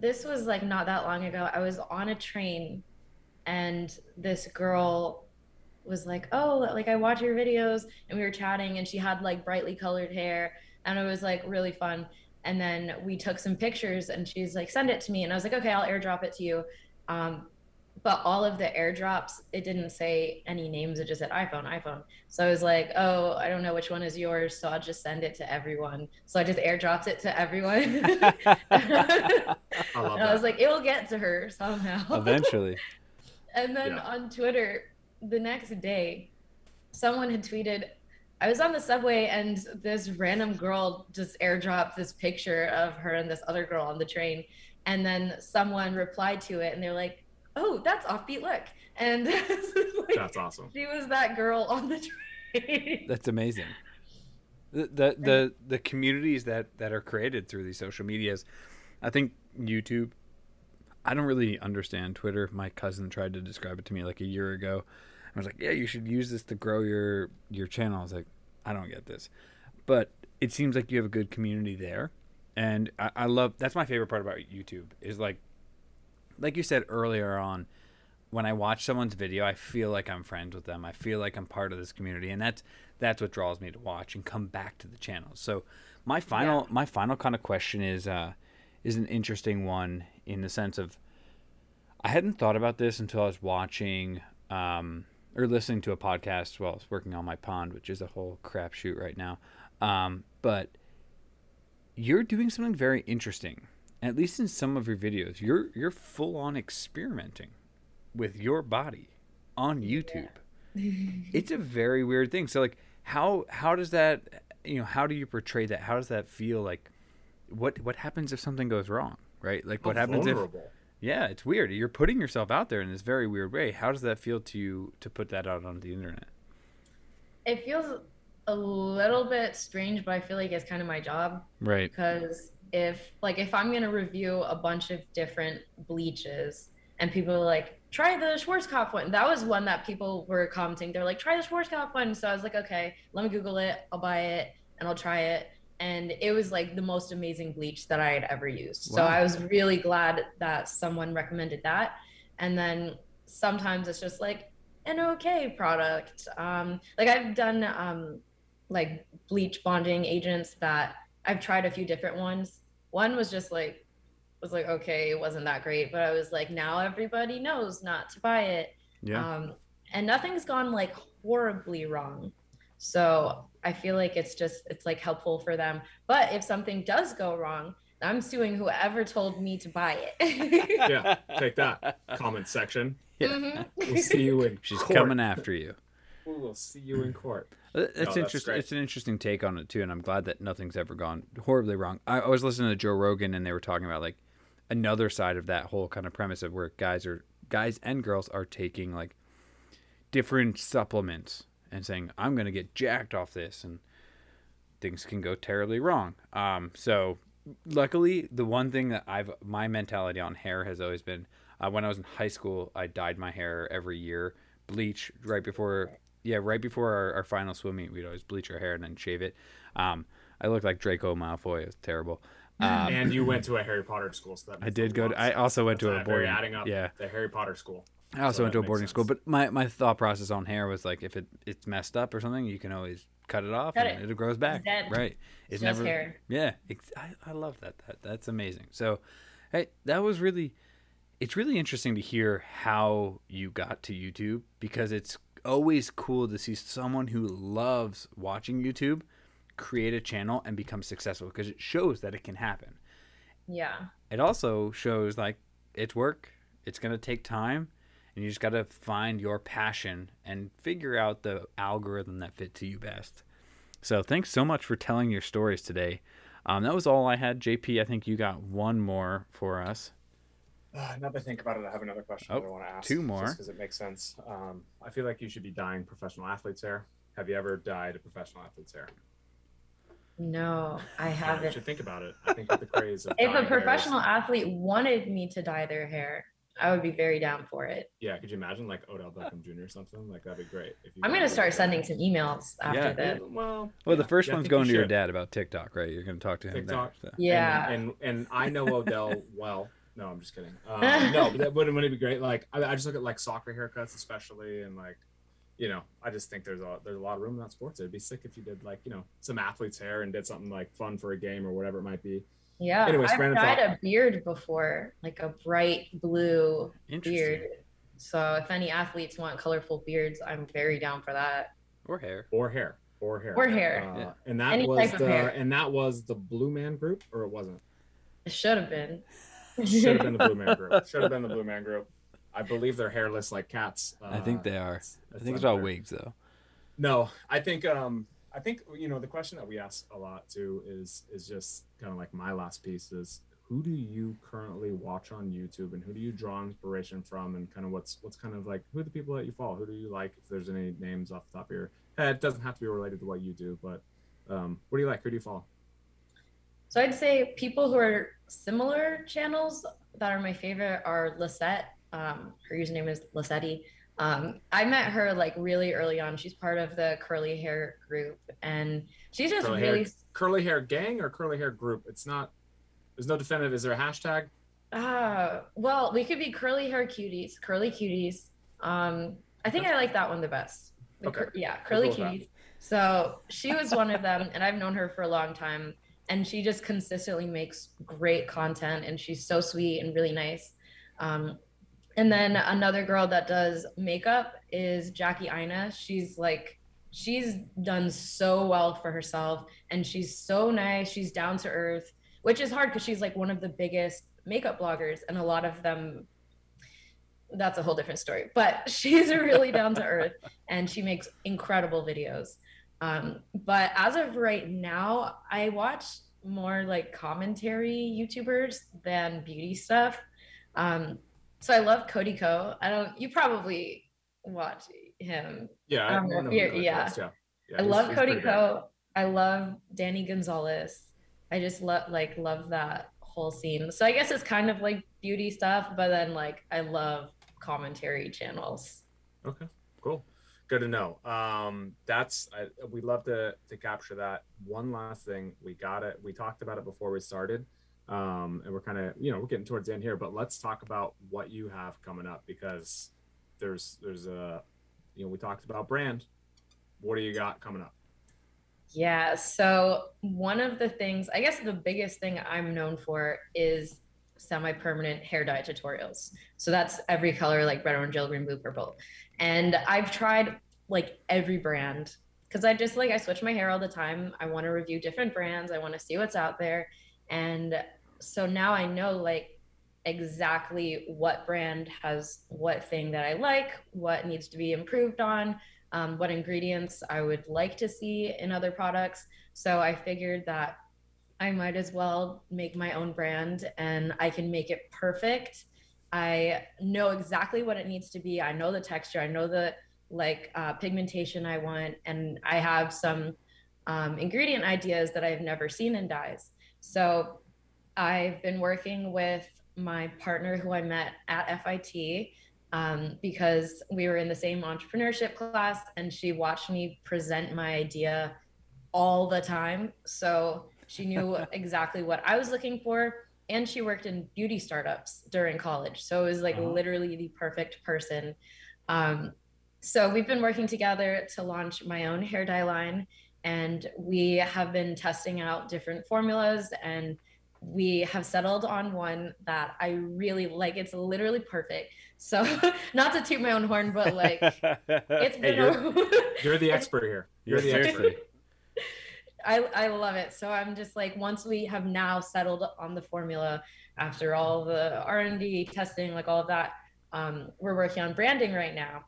this was like not that long ago. I was on a train, and this girl was like, "Oh, like I watch your videos," and we were chatting, and she had like brightly colored hair, and it was like really fun. And then we took some pictures, and she's like, "Send it to me," and I was like, "Okay, I'll airdrop it to you." Um, but all of the airdrops, it didn't say any names; it just said iPhone, iPhone. So I was like, "Oh, I don't know which one is yours, so I'll just send it to everyone." So I just airdropped it to everyone. (laughs) I and I was like, "It will get to her somehow." Eventually. (laughs) And then Yeah. on Twitter, the next day, someone had tweeted, I was on the subway and this random girl just airdropped this picture of her and this other girl on the train. And then someone replied to it and they're like, oh, that's Offbeat Look. And (laughs) like, That's awesome. she was that girl on the train. (laughs) That's amazing. The, the the the communities that that are created through these social medias, I think YouTube. I don't really understand Twitter. My cousin tried to describe it to me like a year ago. I was like, "Yeah, you should use this to grow your your channel." I was like, "I don't get this," but it seems like you have a good community there, and I, I love. That's my favorite part about YouTube is like, like you said earlier on, when I watch someone's video, I feel like I'm friends with them. I feel like I'm part of this community, and that's that's what draws me to watch and come back to the channel. So, my final my final kind of question is uh, is an interesting one in the sense of I hadn't thought about this until I was watching um, or listening to a podcast while I was working on my pond, which is a whole crapshoot right now. Um, but you're doing something very interesting, at least in some of your videos. You're you're full on experimenting with your body on YouTube. (laughs) It's a very weird thing. So like how how does that you know, how do you portray that? How does that feel like what what happens if something goes wrong? Right? Like what How happens if vulnerable. Yeah, it's weird. You're putting yourself out there in this very weird way. How does that feel to you to put that out on the internet? it feels a little bit strange, but I feel like it's kind of my job. Right. because if like if i'm going to review a bunch of different bleaches and people are like try the schwarzkopf one that was one that people were commenting they're like try the schwarzkopf one so i was like okay let me google it i'll buy it and i'll try it and it was like the most amazing bleach that i had ever used so i was really glad that someone recommended that and then sometimes it's just like an okay product um like i've done um like bleach bonding agents that I've tried a few different ones. One was just like was like okay, it wasn't that great, but I was like now everybody knows not to buy it. Yeah. Um and nothing's gone like horribly wrong. So I feel like it's just it's like helpful for them. But if something does go wrong, I'm suing whoever told me to buy it. (laughs) Yeah, take that. Comment section. Yeah. Mhm. We'll see you in She's court. coming after you. We will see you in court. Uh, That's that's interesting. great. It's an interesting take on it too, and I'm glad that nothing's ever gone horribly wrong. I, I was listening to Joe Rogan, and they were talking about like another side of that whole kind of premise of where guys are guys and girls are taking like different supplements and saying I'm going to get jacked off this, and things can go terribly wrong. Um, so luckily, the one thing that I've my mentality on hair has always been uh, when I was in high school, I dyed my hair every year, bleach right before yeah right before our, our final swim meet. We'd always bleach our hair and then shave it. Um, I looked like Draco Malfoy. It was terrible. Um, and you went to a Harry Potter school, so that I did go. To, I also went to a boarding. adding up. Yeah, the Harry Potter school. I also So went to a boarding school, but my, my thought process on hair was like if it it's messed up or something, you can always cut it off Cut and it. it. grows back. dead. Right. It's Just never. hair. Yeah. Ex- I, I love that. That that's amazing. So, hey, that was really. It's really interesting to hear how you got to YouTube because it's always cool to see someone who loves watching YouTube create a channel and become successful because it shows that it can happen Yeah. it also shows like it's work it's going to take time and you just got to find your passion and figure out the algorithm that fits you best so thanks so much for telling your stories today um, that was all i had jp i think you got one more for us Uh, now that I think about it, I have another question Oh, that I want to ask. two more. because it makes sense. Um, I feel like you should be dyeing professional athletes' hair. Have you ever dyed a professional athlete's hair? No, I haven't. You should think about it. I think the craze of If dyeing a hair is- professional athlete wanted me to dye their hair, I would be very down for it. yeah, could you imagine like Odell Beckham Jr. or something? Like that'd be great. If you I'm gonna start sending some emails after Yeah. Yeah, this. well, well the first yeah, one's think you going to your dad about tiktok right you're going to talk to him TikTok. there, so. Yeah. And, and and I know Odell (laughs) well. No, I'm just kidding. (laughs) Um, no, but that wouldn't, wouldn't it be great? Like I, I just look at like soccer haircuts, especially, and like, you know, I just think there's a there's a lot of room in that sports. It'd be sick if you did like you know some athlete's hair and did something like fun for a game or whatever it might be. Yeah, Anyways, I've random dyed thought. a beard before, like a bright blue beard. So if any athletes want colorful beards, I'm very down for that. or hair Or hair, or hair, Or hair. Uh, Yeah. And that Any was the hair. and that was the Blue Man Group, or it wasn't. It should have been. Should have been the Blue Man Group. (laughs) Should have been the Blue Man Group. I believe they're hairless like cats. i think Uh, they are it's- i it's think it's all wigs though No, I think um I think you know the question that we ask a lot too is is just kind of like my last piece is who do you currently watch on YouTube and who do you draw inspiration from and kind of what's what's kind of like who are the people that you follow? Who do you like? If there's any names off the top of your head, it doesn't have to be related to what you do, but um, what do you like? Who do you follow? So I'd say people who are similar channels that are my favorite are Lisette. Um, her username is Lisetti. Um, I met her like really early on. She's part of the curly hair group, and she's just Curly really hair, curly hair gang or curly hair group? It's not. There's no definitive. Is there a hashtag? Ah, well, we could be curly hair cuties, curly cuties. Um, I think I like that one the best. The Okay. cur- yeah, curly that. cuties. So she was one of them, and I've known her for a long time. And she just consistently makes great content, and she's so sweet and really nice. Um, and then another girl that does makeup is Jackie Aina. She's like, she's done so well for herself, and she's so nice. She's down to earth, which is hard because she's like one of the biggest makeup bloggers, and a lot of them. That's a whole different story, but (laughs) she's really down to earth, and she makes incredible videos. Um, but as of right now, I watch more like commentary YouTubers than beauty stuff. Um, so I love Cody Ko. I don't. You probably watch him. Yeah, I Um, know yeah, yeah. Yeah. I love he's Cody great. I love Danny Gonzalez. I just love like love that whole scene. So I guess it's kind of like beauty stuff, but then like I love commentary channels. Okay, cool. Good to know. Um, that's I, we love to to capture that. One last thing, we got it. We talked about it before we started, um, and we're kind of you know we're getting towards the end here. But let's talk about what you have coming up because there's there's a you know we talked about brand. What do you got coming up? Yeah. So one of the things, I guess the biggest thing I'm known for is semi-permanent hair dye tutorials. So that's every color like red, orange, yellow, green, blue, purple. And I've tried like every brand because I just like I switch my hair all the time. I want to review different brands. I want to see what's out there. And so now I know like exactly what brand has what thing that I like, what needs to be improved on, um, what ingredients I would like to see in other products. So I figured that I might as well make my own brand and I can make it perfect. I know exactly what it needs to be. I know the texture, I know the like uh, pigmentation I want, and I have some um, ingredient ideas that I've never seen in dyes. So I've been working with my partner who I met at FIT um, because we were in the same entrepreneurship class and she watched me present my idea all the time. So she knew (laughs) exactly what I was looking for. And she worked in beauty startups during college. So it was like uh-huh. literally the perfect person. Um, so we've been working together to launch my own hair dye line. And we have been testing out different formulas and we have settled on one that I really like. It's literally perfect. So, (laughs) not to toot my own horn, but like, (laughs) it's been. Hey, you're, (laughs) you're, the expert here. You're the expert. I, I love it. So I'm just like, once we have now settled on the formula after all the R&D testing, like all of that, um, we're working on branding right now.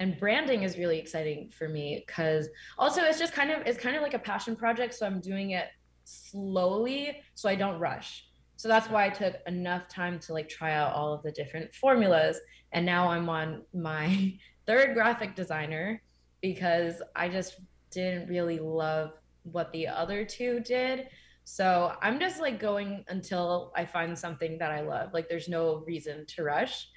And branding is really exciting for me because also it's just kind of, it's kind of like a passion project. So I'm doing it slowly so I don't rush. So that's why I took enough time to like try out all of the different formulas. And now I'm on my (laughs) third graphic designer because I just didn't really love what the other two did. So I'm just like going until I find something that I love. Like there's no reason to rush.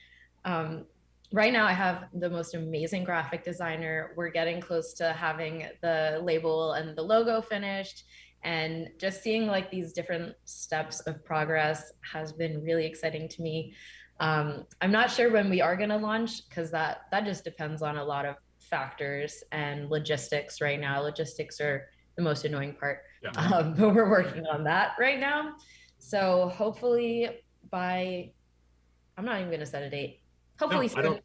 Um, right now I have the most amazing graphic designer. We're getting close to having the label and the logo finished. And just seeing like these different steps of progress has been really exciting to me. Um, i'm not sure when we are going to launch because that that just depends on a lot of factors and logistics right now. Logistics are the most annoying part. Yeah. um, but we're working on that right now. So hopefully by i'm not even going to set a date hopefully no, I don't,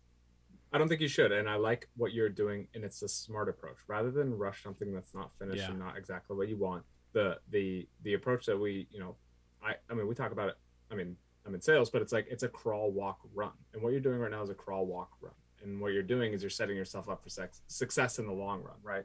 I don't think you should and i like what you're doing and it's a smart approach. Rather than rush something that's not finished yeah. and not exactly what you want the the the approach that we you know i i mean we talk about it i mean i'm in sales but it's like it's a crawl walk run. And what you're doing right now is a crawl walk run. And what you're doing is you're setting yourself up for sex, success in the long run right?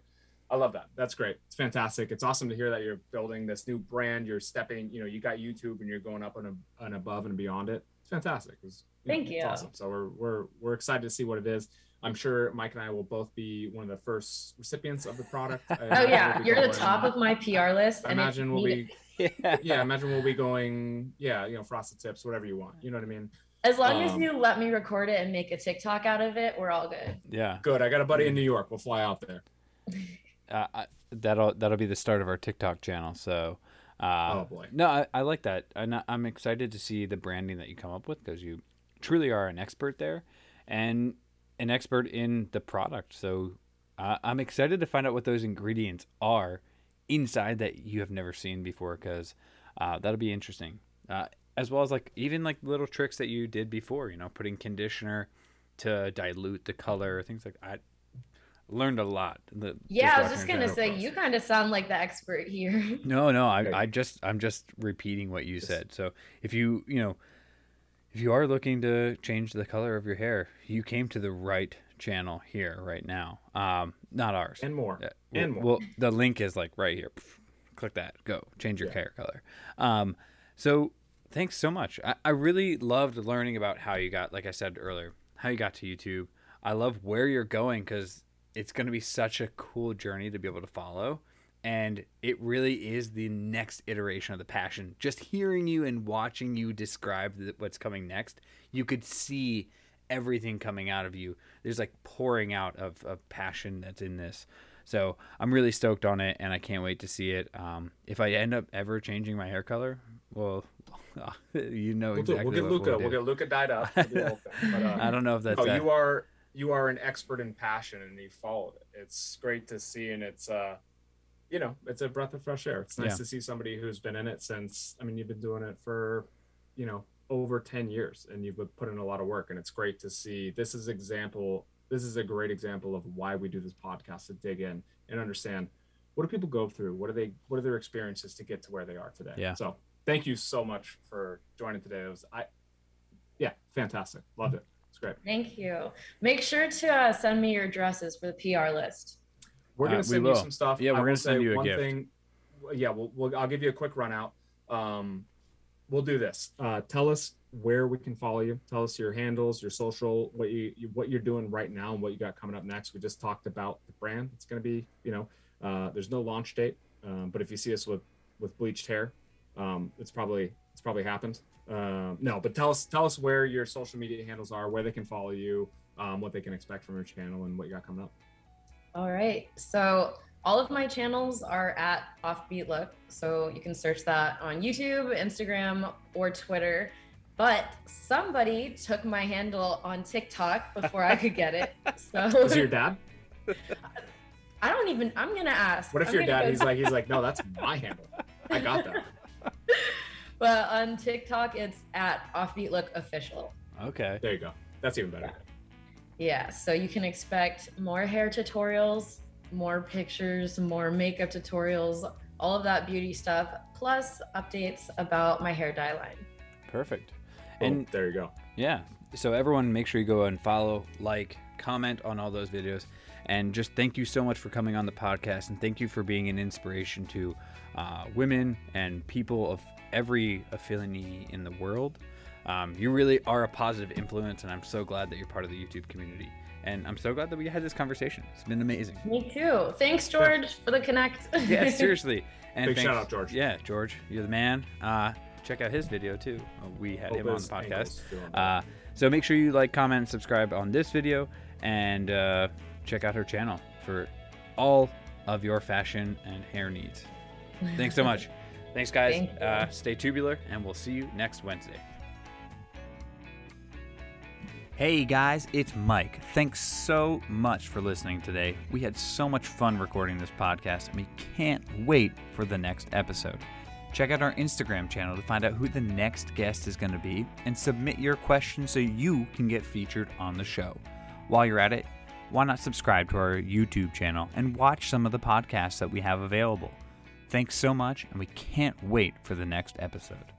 I love that. That's great. It's fantastic. It's awesome to hear that you're building this new brand. You're stepping you know you got youtube and you're going up and, and above and beyond it. it's fantastic it's, you thank know, you awesome so we're we're we're excited to see what it is I'm sure Mike and I will both be one of the first recipients of the product. (laughs) oh yeah, you're the top of my PR list. I imagine we'll be (laughs) yeah. yeah, imagine we'll be going yeah, you know, frosted tips, whatever you want. You know what I mean? As long um, as you let me record it and make a TikTok out of it, we're all good. Yeah. Good. I got a buddy in New York. We'll fly out there. Uh, I, that'll that'll be the start of our TikTok channel. So. Uh, oh boy. No, I, I like that. I'm, I'm excited to see the branding that you come up with because you truly are an expert there, and an expert in the product. So uh, I'm excited to find out what those ingredients are inside that you have never seen before because uh, that'll be interesting. Uh, as well as like even like little tricks that you did before, you know, putting conditioner to dilute the color, things like I learned a lot. The, yeah, I was just gonna say you kind of sound like the expert here. (laughs) No, no, I, I just I'm just repeating what you said. So if you you know if you are looking to change the color of your hair, you came to the right channel here right now. Um, not ours. And more. Uh, and more. Well, the link is like right here. (sniffs) Click that. Go change your yeah. hair color. Um, so thanks so much. I, I really loved learning about how you got, like I said earlier, how you got to YouTube. I love where you're going because it's going to be such a cool journey to be able to follow. And it really is the next iteration of the passion. Just hearing you and watching you describe what's coming next you could see everything coming out of you. There's like pouring out of, of passion that's in this. So i'm really stoked on it and i can't wait to see it. Um, if i end up ever changing my hair color well (laughs) you know we'll exactly we'll get luca. we'll, we'll, get luca dyed up. We'll but, (laughs) uh, i don't know if that's oh, you are you are an expert in passion and you followed it it's great to see and it's uh you know, it's a breath of fresh air. It's nice yeah. to see somebody who's been in it since. I mean, you've been doing it for, you know, over ten years, and you've put in a lot of work. And it's great to see. This is example. This is a great example of why we do this podcast to dig in and understand what do people go through. What are they? What are their experiences to get to where they are today? Yeah. So thank you so much for joining today. It was I, yeah, fantastic. Loved it. It's great. Thank you. Make sure to uh, send me your addresses for the PR list. We're gonna uh, send you some stuff. Yeah, we're gonna send you a one gift. thing. Yeah, we'll, we'll, I'll give you a quick run out. Um, we'll do this. Uh, tell us where we can follow you. Tell us your handles, your social, what you, you what you're doing right now, and what you got coming up next. We just talked about the brand. It's going to be, you know, uh, there's no launch date, um, but if you see us with with bleached hair, um, it's probably it's probably happened. Um, no, but tell us tell us where your social media handles are, where they can follow you, um, what they can expect from your channel, and what you got coming up. All right. So all of my channels are at Offbeat Look. So you can search that on YouTube, Instagram, or Twitter. But somebody took my handle on TikTok before I could get it. So (laughs) Is it your dad? I don't even I'm gonna ask. What if I'm your dad? go- He's like he's like, no, that's (laughs) my handle. I got that. (laughs) But on TikTok it's at Offbeat Look Official. Okay. There you go. That's even better. Yeah, so you can expect more hair tutorials, more pictures, more makeup tutorials, all of that beauty stuff, plus updates about my hair dye line. Perfect. And And there you go. Yeah. So everyone, make sure you go and follow, like, comment on all those videos, and just thank you so much for coming on the podcast, and thank you for being an inspiration to uh, women and people of every affinity in the world. Um, you really are a positive influence, and I'm so glad that you're part of the YouTube community. And I'm so glad that we had this conversation. It's been amazing. Me too. Thanks, George, for the connect. Yeah, (laughs) seriously. And Big thanks- shout out, George. Yeah, George, you're the man. Uh, check out his video too. Uh, We had Hope him on the podcast. ankle's feeling better. Uh, so make sure you like, comment, subscribe on this video, and uh, check out her channel for all of your fashion and hair needs. Thanks so (laughs) much. Thanks, guys. Thank. Uh, stay tubeular, and we'll see you next Wednesday. Hey guys, it's Mike. Thanks so much for listening today. We had so much fun recording this podcast, and we can't wait for the next episode. Check out our Instagram channel to find out who the next guest is going to be and submit your questions so you can get featured on the show. While you're at it, why not subscribe to our YouTube channel and watch some of the podcasts that we have available? Thanks so much, and we can't wait for the next episode.